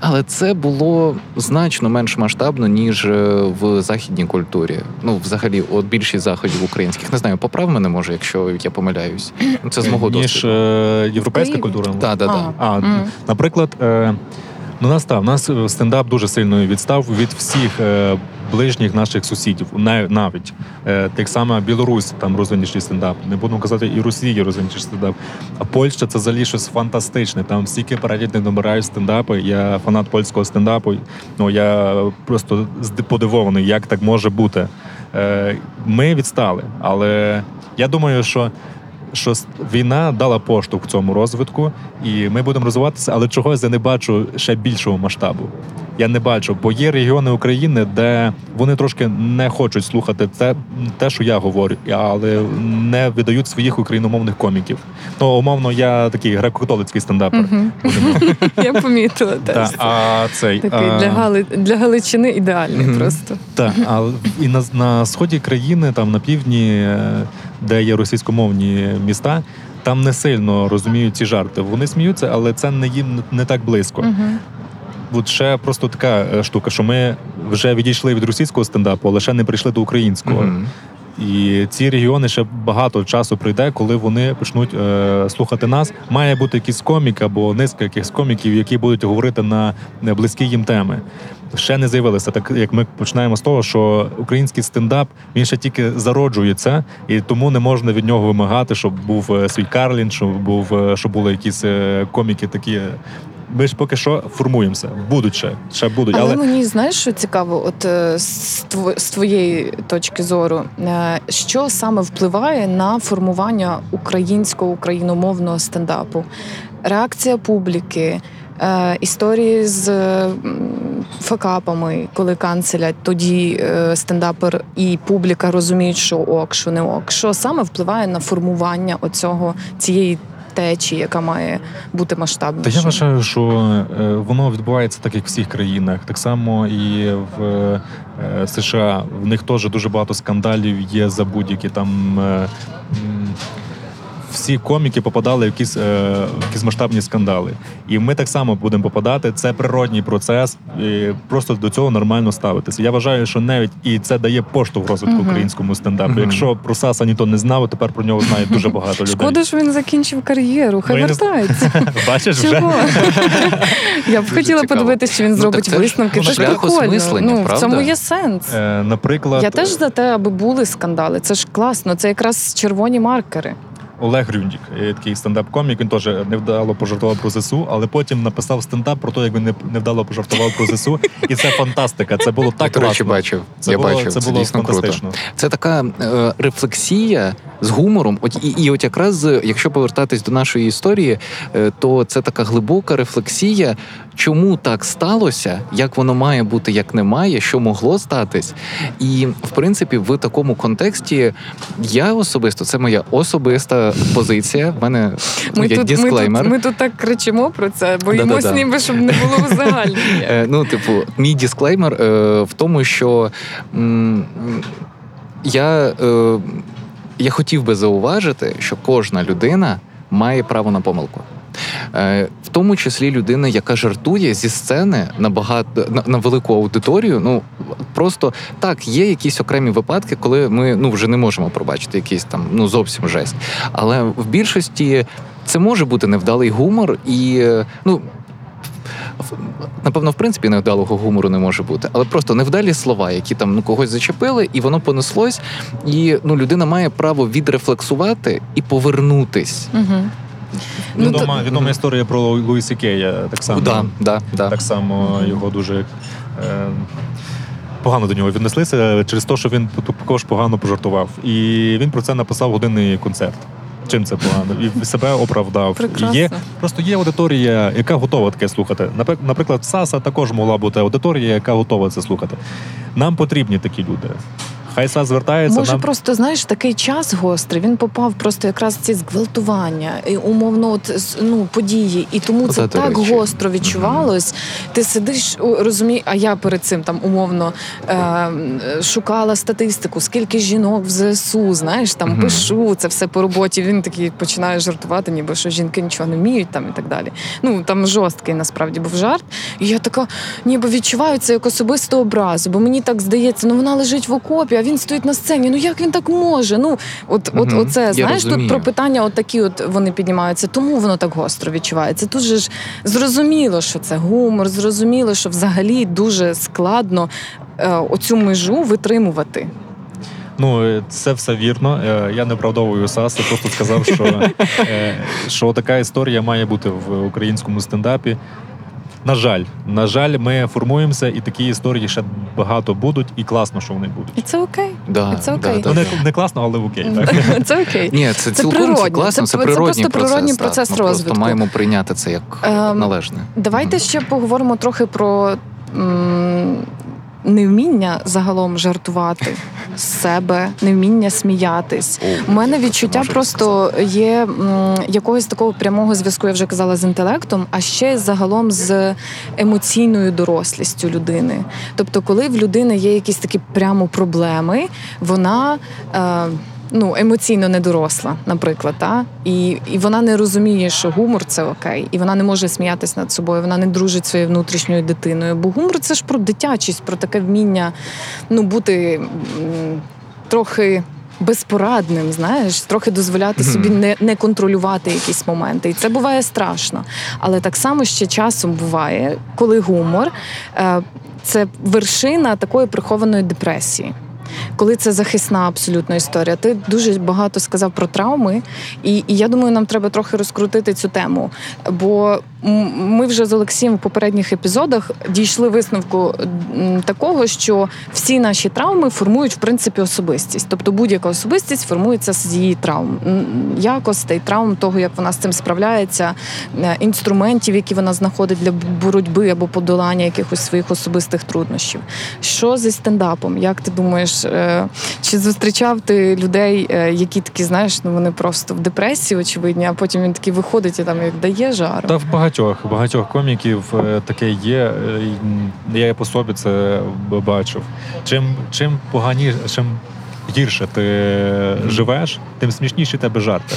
Але це було значно менш масштабно, ніж е, в західній культурі. Ну, взагалі, от більшість заходів українських. Не знаю, поправ мене може, якщо я помиляюсь. Ну, Це з мого ніж е, європейська культура. Так, так, так. А, наприклад, е, ну нас та, у нас е, стендап дуже сильно відстав від всіх е, ближніх наших сусідів, навіть е, так само Білорусь там розвиніший стендап. Не будемо казати, і Росія розвиніший стендап. А Польща це взагалі щось фантастичне. Там стільки переглядних набирають стендапи. Я фанат польського стендапу. Ну я просто подивований, як так може бути. Е, Ми відстали, але я думаю, що що війна дала поштовх цьому розвитку, і ми будемо розвиватися, але чогось я не бачу ще більшого масштабу. Я не бачу, бо є регіони України, де вони трошки не хочуть слухати те, те, що я говорю, але не видають своїх україномовних коміків. Ну, умовно, я такий греко-католицький стендапер. Я помітила теж. а цей Такий для, Галичини ідеальний просто. Так, і на, на сході країни, там на півдні, е, де є російськомовні міста, там не сильно розуміють ці жарти. Вони сміються, але це не їм не так близько. Мгм. От ще просто така е, штука, що ми вже відійшли від російського стендапу, але ще не прийшли до українського. Мгм. І ці регіони ще багато часу прийде, коли вони почнуть е, слухати нас. Має бути якийсь комік або низка якихось коміків, які будуть говорити на близькі їм теми. Ще не з'явилися, так як ми починаємо з того, що український стендап він ще тільки зароджується, і тому не можна від нього вимагати, щоб був е, свій Карлін, щоб був е, щоб були якісь е, коміки такі. Ми ж поки що формуємося. Будуть ще, ще будуть, Але, але мені знаєш, що цікаво, от е, з твоєї точки зору, е, що саме впливає на формування українського україномовного стендапу? Реакція публіки, е, історії з факапами, коли канцелять, тоді стендапер і публіка розуміють, що ок, що не ок. Що саме впливає на формування оцього цієї течії, яка має бути масштабною? Та я вважаю, що е, воно відбувається так, як в всіх країнах. Так само і в е, США. В них теж дуже багато скандалів є за будь-які там. Всі коміки попадали в якісь, е, в якісь масштабні скандали. І ми так само будемо попадати. Це природній процес. І просто до цього нормально ставитися. Я вважаю, що навіть і це дає поштовх розвитку Мгм. українському стендапу. Мгм. Якщо про Саса ніхто не знав, тепер про нього знає дуже багато людей. Шкода, що він закінчив кар'єру. Хай Ну, вертається. Бачиш вже? Я б Дуже хотіла подивитися, чи він Ну, зробить так висновки. ну, Це ж прикольно. Ну, в цьому є сенс. Е, наприклад, Я теж за те, аби були скандали. Це ж класно. Це якраз червоні маркери. Олег Рюндік, е, такий стендап-комік. Він теж невдало пожартував про ЗСУ, але потім написав стендап про те, як він не- невдало пожартував про ЗСУ. І це фантастика. Це було так речі, класно. бачив. Це я було, бачив. це Це, було дійсно круто. фантастично. Це така е, рефлексія з гумором. От і, і от якраз, е, якщо повертатись до нашої історії, е, то це така глибока рефлексія, чому так сталося, як воно має бути, як не має, що могло статись. І в принципі, в такому контексті я особисто, це моя особиста позиція. В мене Ми є тут, ми, дисклеймер. тут, ми тут так кричимо про це, Да-да-да. ніби, щоб не було узагальнення. Е, ну, типу, мій дисклеймер е, в тому, що я. Е, я хотів би зауважити, що кожна людина має право на помилку. Тому числі людина, яка жартує зі сцени на багато на, на велику аудиторію. Ну просто так, є якісь окремі випадки, коли ми ну вже не можемо пробачити якийсь там ну зовсім жесть. Але в більшості це може бути невдалий гумор, і ну. Напевно, в принципі, невдалого гумору не може бути, але просто невдалі слова, які там ну когось зачепили, і воно понеслось. І ну людина має право відрефлексувати і повернутись. Угу. Ну, відома, то- відома історія про Луїсі Кея. Так само, Да, да, да. так само його дуже. Е, Погано до нього віднеслися через те, що він також погано пожартував. І він про це написав годинний концерт. Чим це погано? І себе оправдав. Прекрасно. І є просто є аудиторія, яка готова таке слухати. Наприклад, в САСа також могла бути аудиторія, яка готова це слухати. Нам потрібні такі люди. Хай САС звертається. Може, нам... просто знаєш, такий час гострий. Він попав просто якраз в ці зґвалтування, і умовно, от ну події, і тому це Оце, до так речі. гостро відчувалось. Ти сидиш, розумієш, а я перед цим там умовно е, шукала статистику, скільки жінок в ЗСУ, знаєш, там Мгм. пишу це все по роботі. Він такий починає жартувати, ніби що жінки нічого не вміють там і так далі. Ну там жорсткий насправді був жарт. І я така, ніби відчуваю це як особисту образу, бо мені так здається, ну вона лежить в окопі, а він стоїть на сцені. Ну як він так може? Ну от, от, Мгм. оце знаєш, тут про питання, от такі, от вони піднімаються, тому воно так гостро відчувається. Тут же ж зрозуміло, що це гумор, зрозуміло, що взагалі дуже складно е, оцю межу витримувати. Ну, е, це все вірно. Е, Я не оправдовую САС, я просто сказав, що, е, що така історія має бути в українському стендапі. На жаль, на жаль, ми формуємося, і такі історії ще багато будуть, і класно, що вони будуть. І це окей. Да, Це окей. да, Ну, да. не, не класно, але окей. Так. Це окей. Ні, це, Це цілком це класно, Це- це, це природній просто процес. природній так. процес Ми розвитку. Просто маємо прийняти це як Ем, належне. Давайте ще поговоримо трохи про м, невміння загалом жартувати з себе, невміння сміятись. У мене відчуття просто є якогось такого прямого зв'язку, я вже казала, з інтелектом, а ще загалом з емоційною дорослістю людини. Тобто, коли в людини є якісь такі прямо проблеми, вона. Е, Ну, емоційно недоросла, наприклад, та? І, і вона не розуміє, що гумор це окей, і вона не може сміятися над собою, вона не дружить своєю внутрішньою дитиною. Бо гумор це ж про дитячість, про таке вміння ну, бути трохи безпорадним, знаєш, трохи дозволяти собі не, не контролювати якісь моменти. І це буває страшно. Але так само ще часом буває, коли гумор е, це вершина такої прихованої депресії. Коли це захисна абсолютно історія, ти дуже багато сказав про травми, і, і я думаю, нам треба трохи розкрутити цю тему. Бо ми вже з Олексієм в попередніх епізодах дійшли висновку такого, що всі наші травми формують в принципі особистість. Тобто будь-яка особистість формується з її травм, якостей, травм того, як вона з цим справляється, е, інструментів, які вона знаходить для боротьби або подолання якихось своїх особистих труднощів. Що зі стендапом? Як ти думаєш, е, чи зустрічав ти людей, е, які такі, знаєш, ну вони просто в депресії, очевидні, а потім він такий виходить і там як дає жару? Та в багатьох багатьох коміків е, таке є. е, Я по собі це бачив. Чим чим поганіше, чим гірше ти живеш, тим смішніші тебе жарти.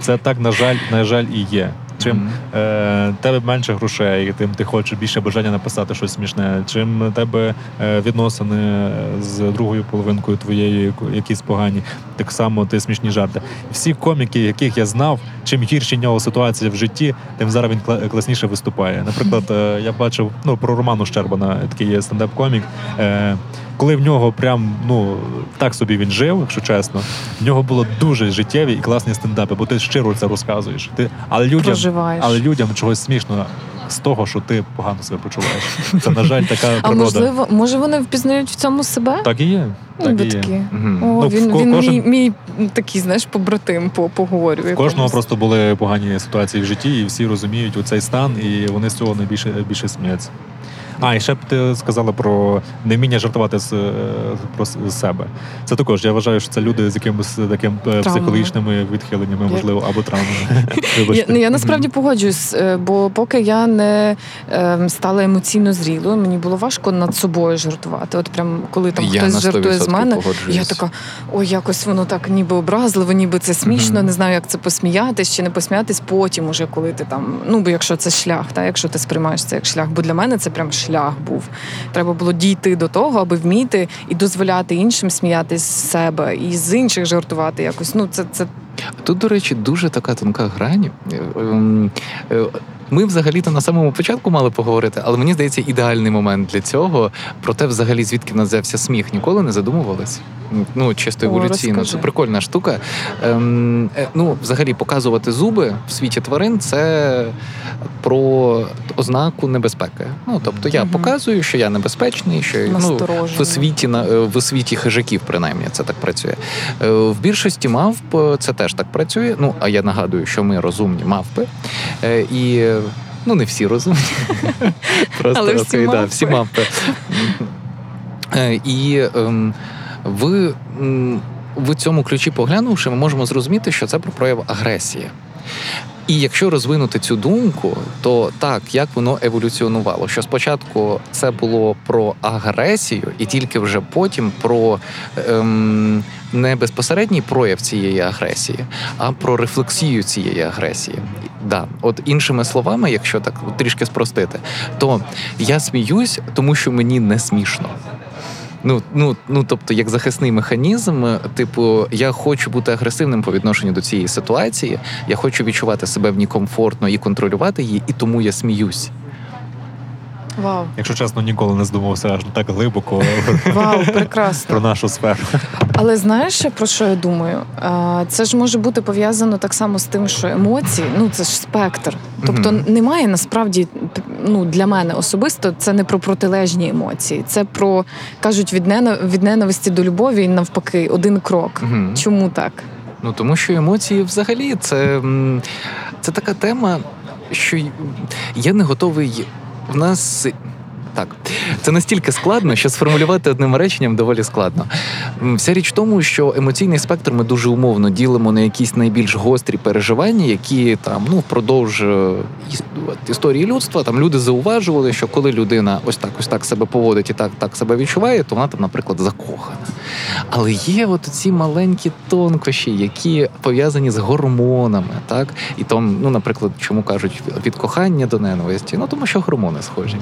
Це так, на жаль, на жаль, і є. Чим Мгм. е, тебе менше грошей, тим ти хочеш більше бажання написати щось смішне. Чим тебе е, відносини з другою половинкою твоєї якісь погані, так само ти смішні жарти. Всі коміки, яких я знав, чим гірші в нього ситуація в житті, тим зараз він кла- класніше виступає. Наприклад, е, я бачив ну про Роману Щербана, такий є стендап-комік. Е, коли в нього прям ну так собі він жив, якщо чесно, в нього було дуже життєві і класні стендапи, бо ти щиро це розказуєш. Ти але людям, Проживаєш. але людям чогось смішно з того, що ти погано себе почуваєш. Це на жаль, така а можливо, може вони впізнають в цьому себе? Так і є. Ну, Так і є. Угу. О, Ну, він, він кожен- мій, мій такий, знаєш, побратим по, по. В кожного просто були погані ситуації в житті, і всі розуміють у цей стан, і вони з цього найбільше більше сміються. А, і ще б ти сказала про невміння жартувати з, е, про з себе. Це також, я вважаю, що це люди з якимось таким е, психологічними відхиленнями, можливо, або травмами. Я, ну, я насправді погоджуюсь, е, бо поки я не е, стала емоційно зрілою, мені було важко над собою жартувати. От прям коли там Я хтось жартує з мене, погоджуюсь. я така, ой, якось воно так ніби образливо, ніби це смішно, не знаю, як це посміятись чи не посміятись потім, уже коли ти там. Ну, бо якщо це шлях, та якщо ти сприймаєш це як шлях, бо для мене це прям шлях був. Треба було дійти до того, аби вміти і дозволяти іншим сміятись з себе і з інших жартувати якось. Ну, це, це Тут, до речі, дуже така тонка грань. Ми взагалі-то на самому початку мали поговорити, але мені здається, ідеальний момент для цього. Про те, взагалі, звідки в сміх, ніколи не задумувались. Ну, чисто еволюційно. Це прикольна штука. Ем, е, ну, взагалі, показувати зуби в світі тварин це про ознаку небезпеки. Ну, тобто я Мгм. показую, що я небезпечний, що ну, в освіті на е, в освіті хижаків, принаймні, це так працює. Е, В більшості мавп це теж так працює. Ну а я нагадую, що ми розумні мавпи. Е, І ну не всі розумні. Просто Але всі мавпи. всі мавпи. Е, І ем, в, м, в цьому ключі поглянувши, ми можемо зрозуміти, що це про прояв агресії. І якщо розвинути цю думку, то так, як воно еволюціонувало, що спочатку це було про агресію, і тільки вже потім про ем, не безпосередній прояв цієї агресії, а про рефлексію цієї агресії. Да, от іншими словами, якщо так трішки спростити, то я сміюсь, тому що мені не смішно. Ну, ну, ну, тобто, як захисний механізм, типу, я хочу бути агресивним по відношенню до цієї ситуації, я хочу відчувати себе в ній комфортно і контролювати її, і тому я сміюсь. Вау, Якщо чесно, ніколи не здумався аж так глибоко вау, прекрасно. про нашу сферу. Але знаєш, про що я думаю? Це ж може бути пов'язано так само з тим, що емоції, ну це ж спектр. Тобто Мгм. немає насправді ну для мене особисто це не про протилежні емоції, це про кажуть від від ненависті до любові і навпаки один крок. Мгм. Чому так? Ну тому що емоції взагалі це, це така тема, що я не готовий. В нас. Так, це настільки складно, що сформулювати одним реченням доволі складно. Вся річ в тому, що емоційний спектр ми дуже умовно ділимо на якісь найбільш гострі переживання, які там ну впродовж е, історії людства там люди зауважували, що коли людина ось так, ось так себе поводить і так, так себе відчуває, то вона там, наприклад, закохана. Але є от ці маленькі тонкощі, які пов'язані з гормонами, так і там, ну, наприклад, чому кажуть від кохання до ненависті? Ну тому що гормони схожі.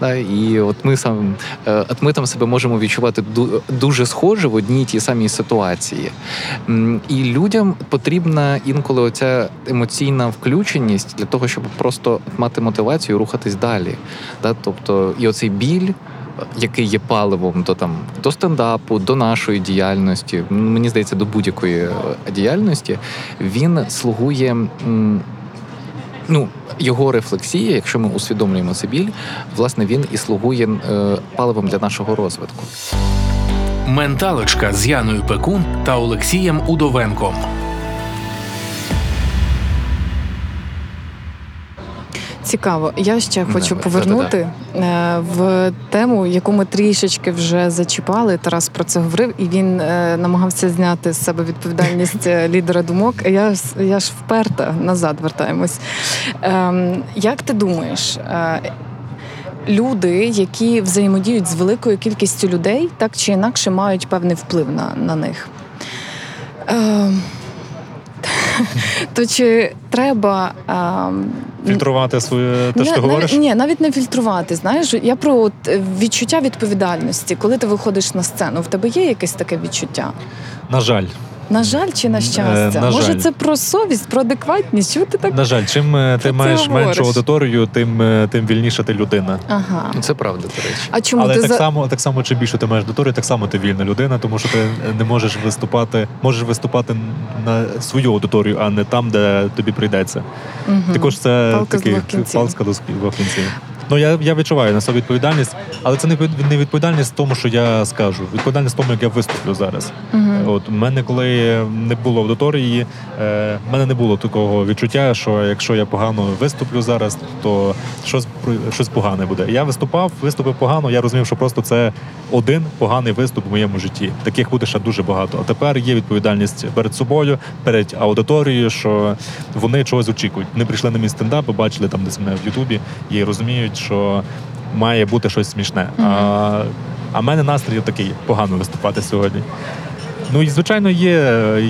Да? І от ми сам е, от ми там себе можемо відчувати ду- дуже схоже в одній тій самій ситуації. І людям потрібна інколи оця емоційна включеність для того, щоб просто мати мотивацію рухатись далі. Тобто, і оцей біль який є паливом до там до стендапу, до нашої діяльності, мені здається, до будь-якої е, діяльності, він слугує. Ну, його рефлексія, якщо ми усвідомлюємо це біль, власне, він і слугує е, паливом для нашого розвитку. Менталочка з Яною Пекун та Олексієм Удовенком. Цікаво. Я ще хочу Давай, повернути е, в тему, яку ми трішечки вже зачіпали. Тарас про це говорив, і він е, намагався зняти з себе відповідальність е, лідера думок. Я, я ж вперта назад вертаємось. Ем, Як ти думаєш? е, Люди, які взаємодіють з великою кількістю людей, так чи інакше мають певний вплив на, на них. Ем, То чи треба а, Фільтрувати своє те, що ти говориш. Ні, навіть не фільтрувати. Знаєш, я про от, відчуття відповідальності. Коли ти виходиш на сцену, в тебе є якесь таке відчуття? На жаль, На жаль чи на щастя? Е, на Може, жаль. це про совість, про адекватність? Чого ти так? на жаль, чим е, ти маєш говориш. меншу аудиторію, тим, е, тим вільніша ти людина. Ага. Ну, Це правда, до речі. А чому Але ти так за само, так само, чим більше ти маєш аудиторію, так само ти вільна людина, тому що ти не можеш виступати, можеш виступати на свою аудиторію, а не там, де тобі прийдеться. Мгм. Також це Палка такий палка з двох кінців. Ну я, я відчуваю на собі відповідальність, але це не не відповідальність в тому, що я скажу. Відповідальність в тому, як я виступлю зараз. От у мене, коли не було аудиторії, е, в мене не було такого відчуття, що якщо я погано виступлю зараз, то щось щось погане буде. Я виступав, виступив погано. Я розумів, що просто це один поганий виступ в моєму житті. Таких буде ще дуже багато. А тепер є відповідальність перед собою, перед аудиторією, що вони чогось очікують. Вони прийшли на мій стендап, побачили там десь мене в Ютубі і розуміють, що має бути щось смішне. А, а в мене настрій такий погано виступати сьогодні. Ну і звичайно є,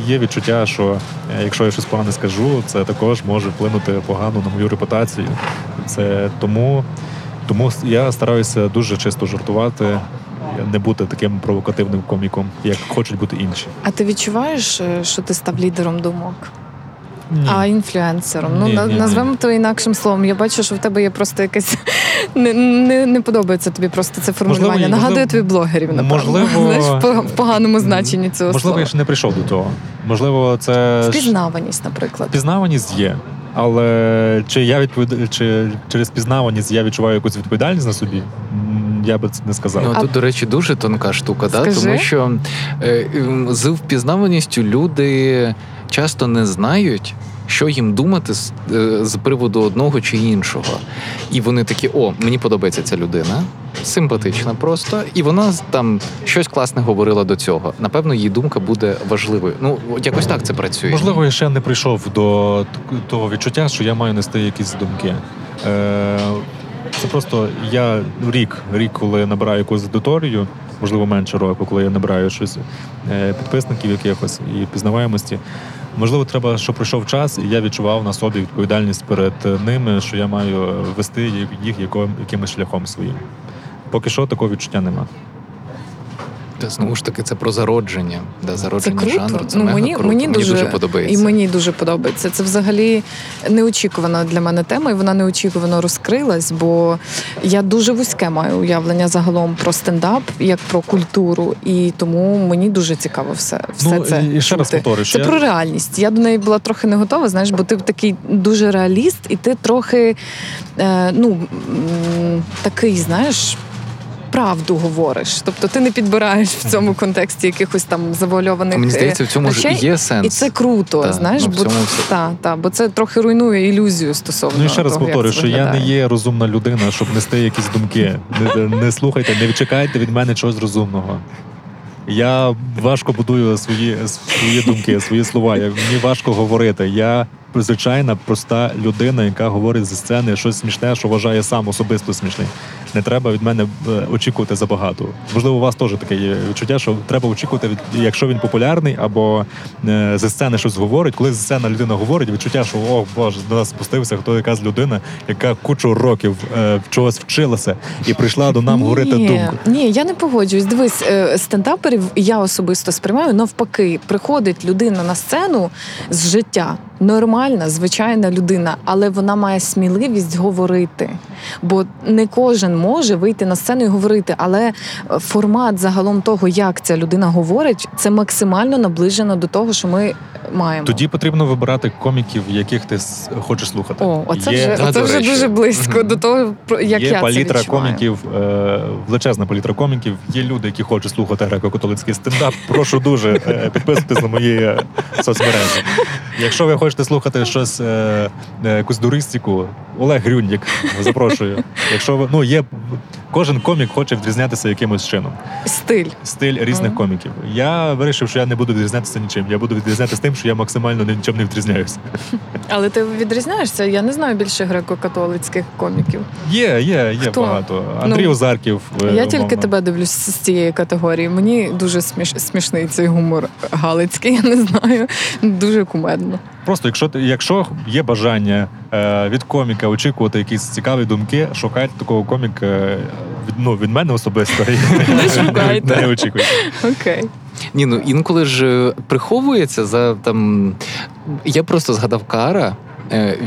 є відчуття, що е, якщо я щось погане скажу, це також може вплинути погано на мою репутацію. Це тому, тому я стараюся дуже чисто жартувати, не бути таким провокативним коміком, як хочуть бути інші. А ти відчуваєш, е, що ти став лідером думок? Ні. А інфлюенсером. Ну Ні, на- ні, ні. назвемо то інакшим словом. Я бачу, що в тебе є просто якесь не, не, не подобається тобі просто це формулювання. Можливо, Нагадує можливо- тобі блогерів, напевно. можливо, Знаєш, в пог- в поганому значенні цього Можливо, слова. я ще не прийшов до того. Можливо, це Впізнаваність, наприклад. Впізнаваність є. Але чи я відповід... чи через пізнаваність я відчуваю якусь відповідальність на собі? Я би це не сказав. Ну, А- тут, до речі, дуже тонка штука, да? Тому що е, з впізнаваністю люди часто не знають. Що їм думати з, е, з приводу одного чи іншого, і вони такі: о, мені подобається ця людина, симпатична просто, і вона там щось класне говорила до цього. Напевно, її думка буде важливою. Ну, якось так це працює. Можливо, я ще не прийшов до того відчуття, що я маю нести якісь думки. Е, Це просто я рік, рік, коли набираю якусь аудиторію, можливо, менше року, коли я набираю щось е, підписників якихось і пізнаваємості. Можливо, треба, щоб пройшов час, і я відчував на собі відповідальність перед е, ними, що я маю вести їх- їх яким- якимось шляхом своїм. Поки що такого відчуття нема. Та знову ж таки, це про зародження. Да, Це зародження круто. жанру. Це ну, мега мені, круто. мені, дуже, подобається. І мені дуже подобається. Це взагалі неочікувана для мене тема, і вона неочікувано розкрилась, бо я дуже вузьке маю уявлення загалом про стендап, як про культуру. І тому мені дуже цікаво все, все Ну, це. і ще раз чути. повторюю, Це я- про реальність. Я до неї була трохи не готова, знаєш, бо ти такий дуже реаліст, і ти трохи е, ну, такий, знаєш. Правду говориш, тобто ти не підбираєш в цьому контексті якихось там завуальованих Мені е, здається, в цьому ж є сенс. І це круто, Та, знаєш, ну, бо, цьому та, та, бо це трохи руйнує ілюзію стосовно. Ну і ще раз повторюю, це що я не є розумна людина, щоб нести якісь думки. Не, не слухайте, не чекайте від мене чогось розумного. Я важко будую свої, свої думки, свої слова. Мені важко говорити. Я звичайна проста людина, яка говорить зі сцени щось смішне, що вважає сам особисто смішним. Не треба від мене е, очікувати забагато. Можливо, у вас теж таке є відчуття, що треба очікувати, від, якщо він популярний або е, зі сцени щось говорить. Коли зі сцени людина говорить, відчуття, що о боже, до нас спустився хто якась людина, яка кучу років е, чогось вчилася і прийшла до нам говорити думку. Ні, я не погоджуюсь. Дивись, е, стендаперів я особисто сприймаю навпаки. Приходить людина на сцену з життя. Нормальна, звичайна людина, але вона має сміливість говорити. Бо не кожен може вийти на сцену і говорити. Але е, формат загалом того, як ця людина говорить, це максимально наближено до того, що ми маємо. Тоді потрібно вибирати коміків, яких ти хочеш слухати. О, оце Є- вже, оце до вже дуже близько до того, про як є я палітра це відчуваю. коміків, е, величезна палітра коміків. Є люди, які хочуть слухати греко-католицький стендап. Прошу дуже е, підписуйтесь на мої е, соцмережі. Якщо ви хочете слухати щось, е, е, якусь дуристику, Олег Грюндік, запрошую. Якщо ви ну є кожен комік хоче відрізнятися якимось чином. Стиль. Стиль різних Мгм. коміків. Я вирішив, що я не буду відрізнятися нічим. Я буду відрізнятися тим, що я максимально нічим не відрізняюся. Але ти відрізняєшся? Я не знаю більше греко-католицьких коміків. Є, є, є Хто? багато. Андрій Ну, Озарків. е, Я тільки тебе дивлюсь з цієї категорії. Мені дуже сміш... смішний цей гумор галицький, я не знаю. Дуже кумедно. Просто якщо якщо є бажання е, від коміка очікувати якісь цікаві думки, шукайте такого коміка е, від, ну, від мене особисто. Не шукайте. Не очікуйте. Окей. Ні, ну інколи ж е, приховується за там. Я просто згадав Кара.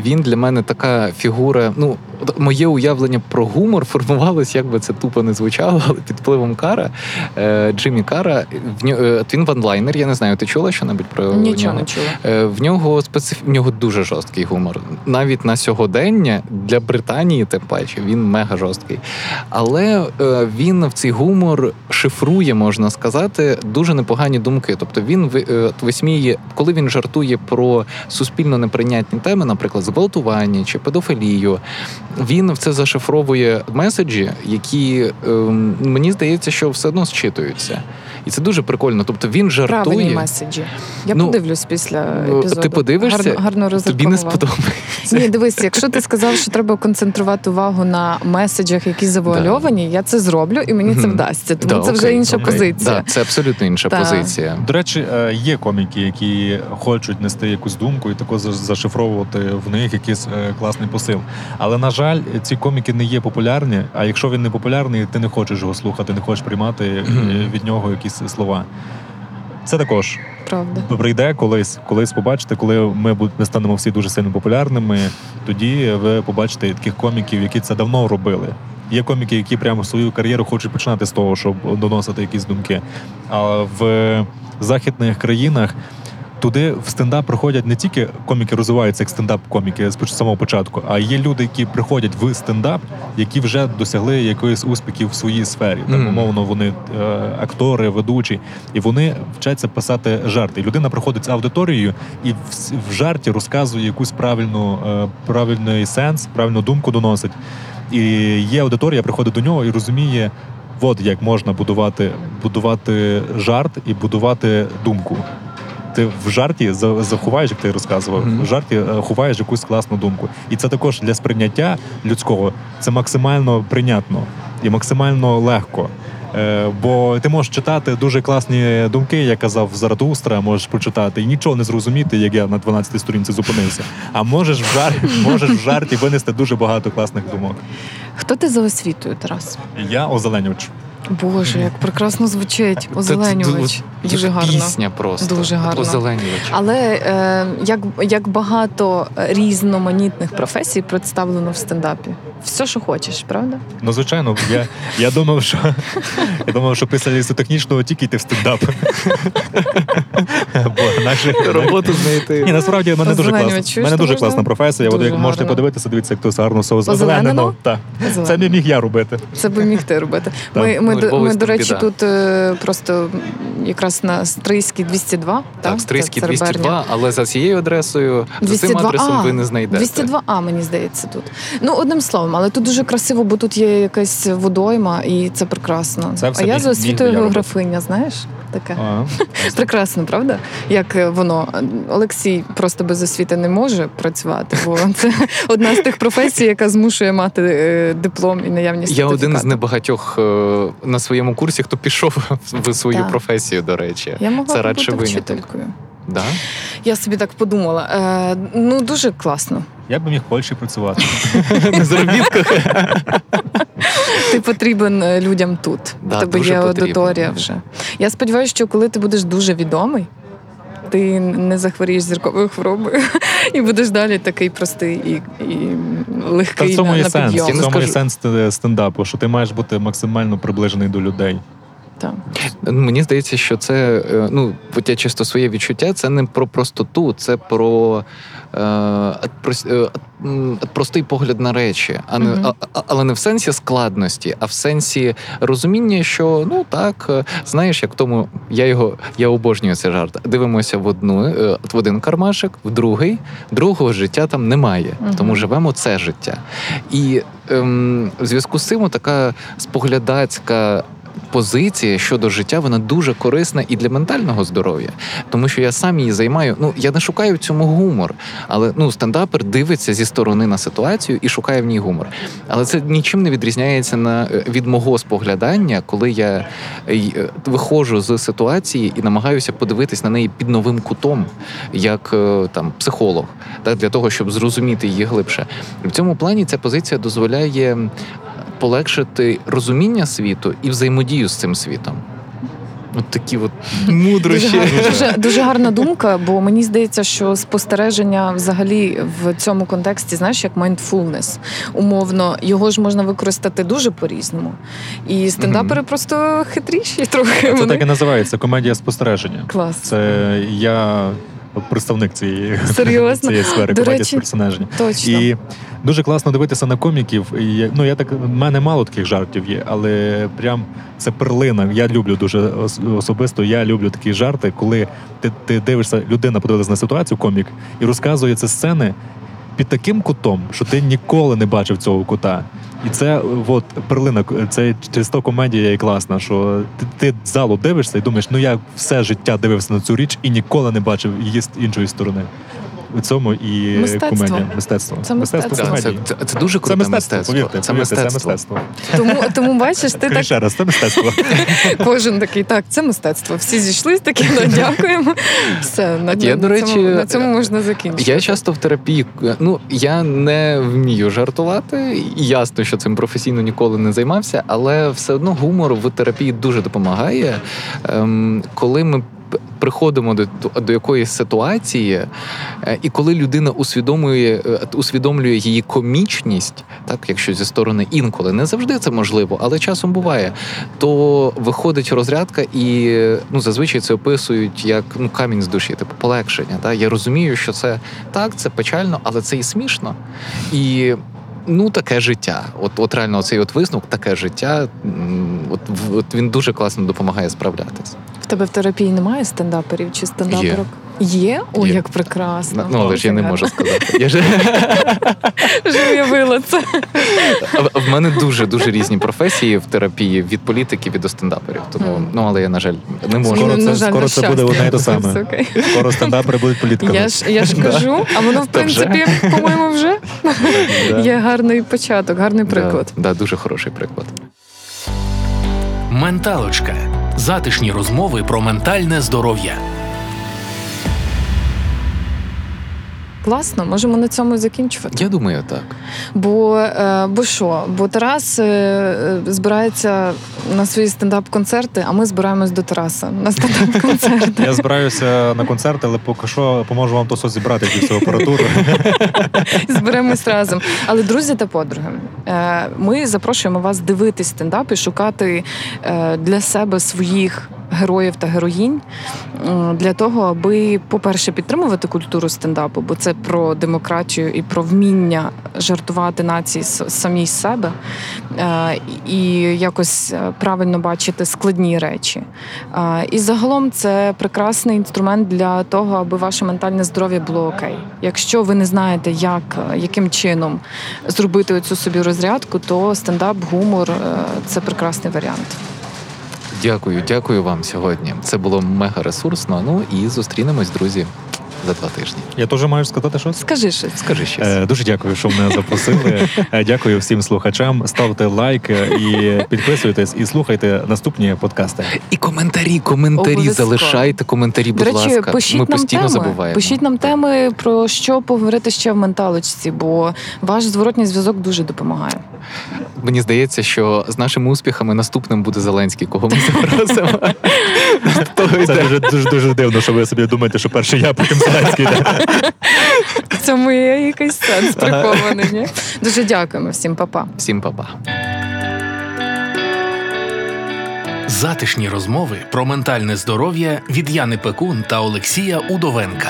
Він для мене така фігура. Ну, от моє уявлення про гумор формувалось, як би це тупо не звучало, але під впливом Кара, е, Джиммі Кара, в нього, е, він ванлайнер, я не знаю, ти чула що-небудь про Нічого нього? не чула. Е, В нього специф... в нього дуже жорсткий гумор. Навіть на сьогодення для Британії, тим паче, він мега жорсткий. Але е, він в цей гумор шифрує, можна сказати, дуже непогані думки. Тобто він е, висміє, коли він жартує про суспільно неприйнятні теми, наприклад, зґвалтування чи педофілію, він в це зашифровує меседжі, які ем, мені здається, що все одно зчитуються. І це дуже прикольно. Тобто він жартує. Правильні меседжі. Я Ну, подивлюсь після Ну, епізоду. Ти подивишся, гарно, гарно тобі не сподобається. Ні, дивись, якщо ти сказав, що треба концентрувати увагу на меседжах, які завуальовані, я це зроблю, і мені це вдасться. Тому Да, це вже окей, інша окей. позиція. Да, це абсолютно інша позиція. До речі, е, є коміки, які хочуть нести якусь думку і тако за- зашифровувати в них якийсь е, класний посил. Але на жаль, ці коміки не є популярні. А якщо він не популярний, ти не хочеш його слухати, не хочеш приймати е, від нього якісь слова. Це також Правда. прийде колись, колись побачите, коли ми, ми станемо всі дуже сильно популярними. Тоді ви побачите таких коміків, які це давно робили. Є коміки, які прямо свою кар'єру хочуть починати з того, щоб доносити якісь думки. А в західних країнах туди в стендап приходять не тільки коміки розвиваються як стендап-коміки з самого початку, а є люди, які приходять в стендап, які вже досягли якоїсь успіхів в своїй сфері. Там, Мгм. умовно, вони е, актори, ведучі, і вони вчаться писати жарти. І людина приходить з аудиторією і в, в жарті розказує якусь правильну, е, правильний сенс, правильну думку доносить. І є аудиторія, приходить до нього і розуміє, от як можна будувати, будувати жарт і будувати думку. Ти в жарті заховаєш, як ти розказував, Мгм. в жарті е, ховаєш якусь класну думку. І це також для сприйняття людського це максимально прийнятно і максимально легко. Е, бо ти можеш читати дуже класні думки, як казав Заратустра, можеш прочитати і нічого не зрозуміти, як я на 12 сторінці зупинився. А можеш в жарті, можеш в жарті винести дуже багато класних думок. Хто ти за освітою, Тарас? Я озеленювач. Боже, як прекрасно звучить. Озеленювач. Це Дуже гарно. Пісня просто. Дуже гарно. Озеленювач. Але е, як, як багато різноманітних професій представлено в стендапі. Все, що хочеш, правда? Ну, звичайно, я, я думав, що я думав, що після лісотехнічного тільки йти в стендап. Бо наші Роботу знайти. Ні, насправді мене дуже чуєш, мене дуже класна професія. От як можете подивитися, дивіться, як хтось гарно все озеленено. Це не міг я робити. Це би міг ти робити. Ми, ми, Ну, до- ми до речі, біда. тут е, просто якраз на Стрийській 202. Так, так Стрийській 202, але за цією адресою, за цим адресом А, ви не знайдете. 202А, мені здається, тут. Ну, одним словом, але тут дуже красиво, бо тут є якась водойма, і це прекрасно. Це а я за освітою географиня, знаєш? Таке. А, Прекрасно, правда? Як е, воно Олексій просто без освіти не може працювати, бо це одна з тих професій, яка змушує мати е, диплом і наявність Я один з небагатьох е, на своєму курсі, хто пішов в свою Так. професію, до речі. Я могла Це радше бути вчителькою. Да? Я собі так подумала. Е, ну дуже класно. Я би міг в Польщі працювати. На заробітках. Ти потрібен е, людям тут. Да, В тебе дуже є потрібен. аудиторія вже. Я сподіваюся, що коли ти будеш дуже відомий. Ти не захворієш зірковою хворобою і будеш далі такий простий і, і Та легкий в цьому на, є на сенс. В цьому є сенс е, стендапу, що ти маєш бути максимально приближений до людей. Так. Мені здається, що це е, ну, я чисто своє відчуття, це не про простоту, це про, е, прос- е, простий погляд на речі, а не Мгм. а, але не в сенсі складності, а в сенсі розуміння, що ну так, е, знаєш, як тому я його я обожнюю цей жарт. Дивимося в одну е, в один кармашик, в другий, другого життя там немає, Мгм. тому живемо це життя. І ем, в зв'язку з цим така споглядацька позиція щодо життя вона дуже корисна і для ментального здоров'я, тому що я сам її займаю. Ну я не шукаю в цьому гумор, але ну стендапер дивиться зі сторони на ситуацію і шукає в ній гумор. Але це нічим не відрізняється на від мого споглядання, коли я е, е, виходжу з ситуації і намагаюся подивитись на неї під новим кутом, як е, там психолог, так для того, щоб зрозуміти її глибше. В цьому плані ця позиція дозволяє полегшити розуміння світу і взаємодію з цим світом. От такі от Дуже, мудрощі. гарна- дуже, дуже гарна думка, бо мені здається, що спостереження взагалі в цьому контексті, знаєш, як mindfulness. Умовно, його ж можна використати дуже по-різному. І стендапери просто хитріші трохи. Це Вони... так і називається комедія спостереження. Клас. Це я представник цієї, Серйозно? цієї сфери До речі, спостереження. Точно. І дуже класно дивитися на коміків. І, ну я так в мене мало таких жартів є, але прям це перлина. Я люблю дуже особисто. Я люблю такі жарти, коли ти, ти дивишся, людина подивилася на ситуацію, комік, і розказує ці сцени під таким кутом, що ти ніколи не бачив цього кута. І це от перлина, це чисто комедія і класна, що ти, ти залу дивишся і думаєш, ну я все життя дивився на цю річ і ніколи не бачив її з іншої сторони. У цьому і Мистецтво. комедія. Мистецтво. Це мистецтво. Да, це, комедії. це, це дуже Це круте мистецтво, мистецтво. повірте, Це повірте, це мистецтво. мистецтво. Тому, тому бачиш, ти так ще раз, це мистецтво. кожен такий, так, це мистецтво. Всі зійшлись такі, ну, дякуємо. Все, на, Я, на, до речі, цьому, на цьому можна закінчити. Я часто в терапії, ну я не вмію жартувати. Ясно, що цим професійно ніколи не займався, але все одно гумор в терапії дуже допомагає. Ем, коли ми приходимо до, до якоїсь ситуації, е, і коли людина усвідомлює, е, усвідомлює її комічність, так якщо зі сторони інколи не завжди це можливо, але часом буває, то виходить розрядка, і ну зазвичай це описують як ну камінь з душі, типу полегшення. Та я розумію, що це так, це печально, але це і смішно. І ну таке життя. От, от реально, цей от висновок, таке життя. От, от він дуже класно допомагає справлятися. Тебе в терапії немає стендаперів чи стендаперок? Є? О, Є. як прекрасно. Ну але ж я не можу сказати. Я ж Вже уявила це. В мене дуже дуже різні професії в терапії від політиків і до стендаперів. Тому ну але я на жаль не можу. Скоро це- скоро це буде одне й те саме. Скоро стендапери будуть політиками. Я ж, я ж кажу, а воно в принципі, по-моєму, вже є гарний початок, гарний приклад. Да, дуже хороший приклад. Менталочка. Затишні розмови про ментальне здоров'я. Класно, можемо на цьому закінчувати. Я думаю, так. Бо, е, бо що? Бо Тарас е, е, збирається на свої стендап-концерти, а ми збираємось до Тараса на стендап-концерти. Я збираюся на концерт, але поки що поможу вам то зібрати всю апаратуру. Зберемось разом. Але друзі та подруги, е, ми запрошуємо вас дивитись стендап і шукати е, для себе своїх. Героїв та героїнь для того, аби, по-перше, підтримувати культуру стендапу, бо це про демократію і про вміння жартувати нації с- самі з себе е, і якось е, правильно бачити складні речі. Е, І загалом це прекрасний інструмент для того, аби ваше ментальне здоров'я було окей. Якщо ви не знаєте, як, яким чином зробити оцю собі розрядку, то стендап, гумор це прекрасний варіант. Дякую, дякую вам сьогодні. Це було мега ресурсно. Ну і зустрінемось, друзі, за два тижні. Я теж маю сказати щось. Скажи щось. Скажи щось. Е, Дуже дякую, що мене запросили. Е, Дякую всім слухачам. Ставте лайк і підписуйтесь, і слухайте наступні подкасти. І коментарі, коментарі Обов'язково. залишайте коментарі, будь До речі, ласка. пишіть Ми нам постійно теми. забуваємо. Пишіть нам теми про що поговорити ще в менталочці, бо ваш зворотній зв'язок дуже допомагає. Мені здається, що з нашими успіхами наступним буде Зеленський, кого ми запросимо. Це дуже дуже дуже дивно, що ви собі думаєте, що перший я, потім Зеленський. В цьому є якийсь сенс прихований. Ні? Дуже дякуємо всім, па-па. Всім па-па. Затишні розмови про ментальне здоров'я від Яни Пекун та Олексія Удовенка.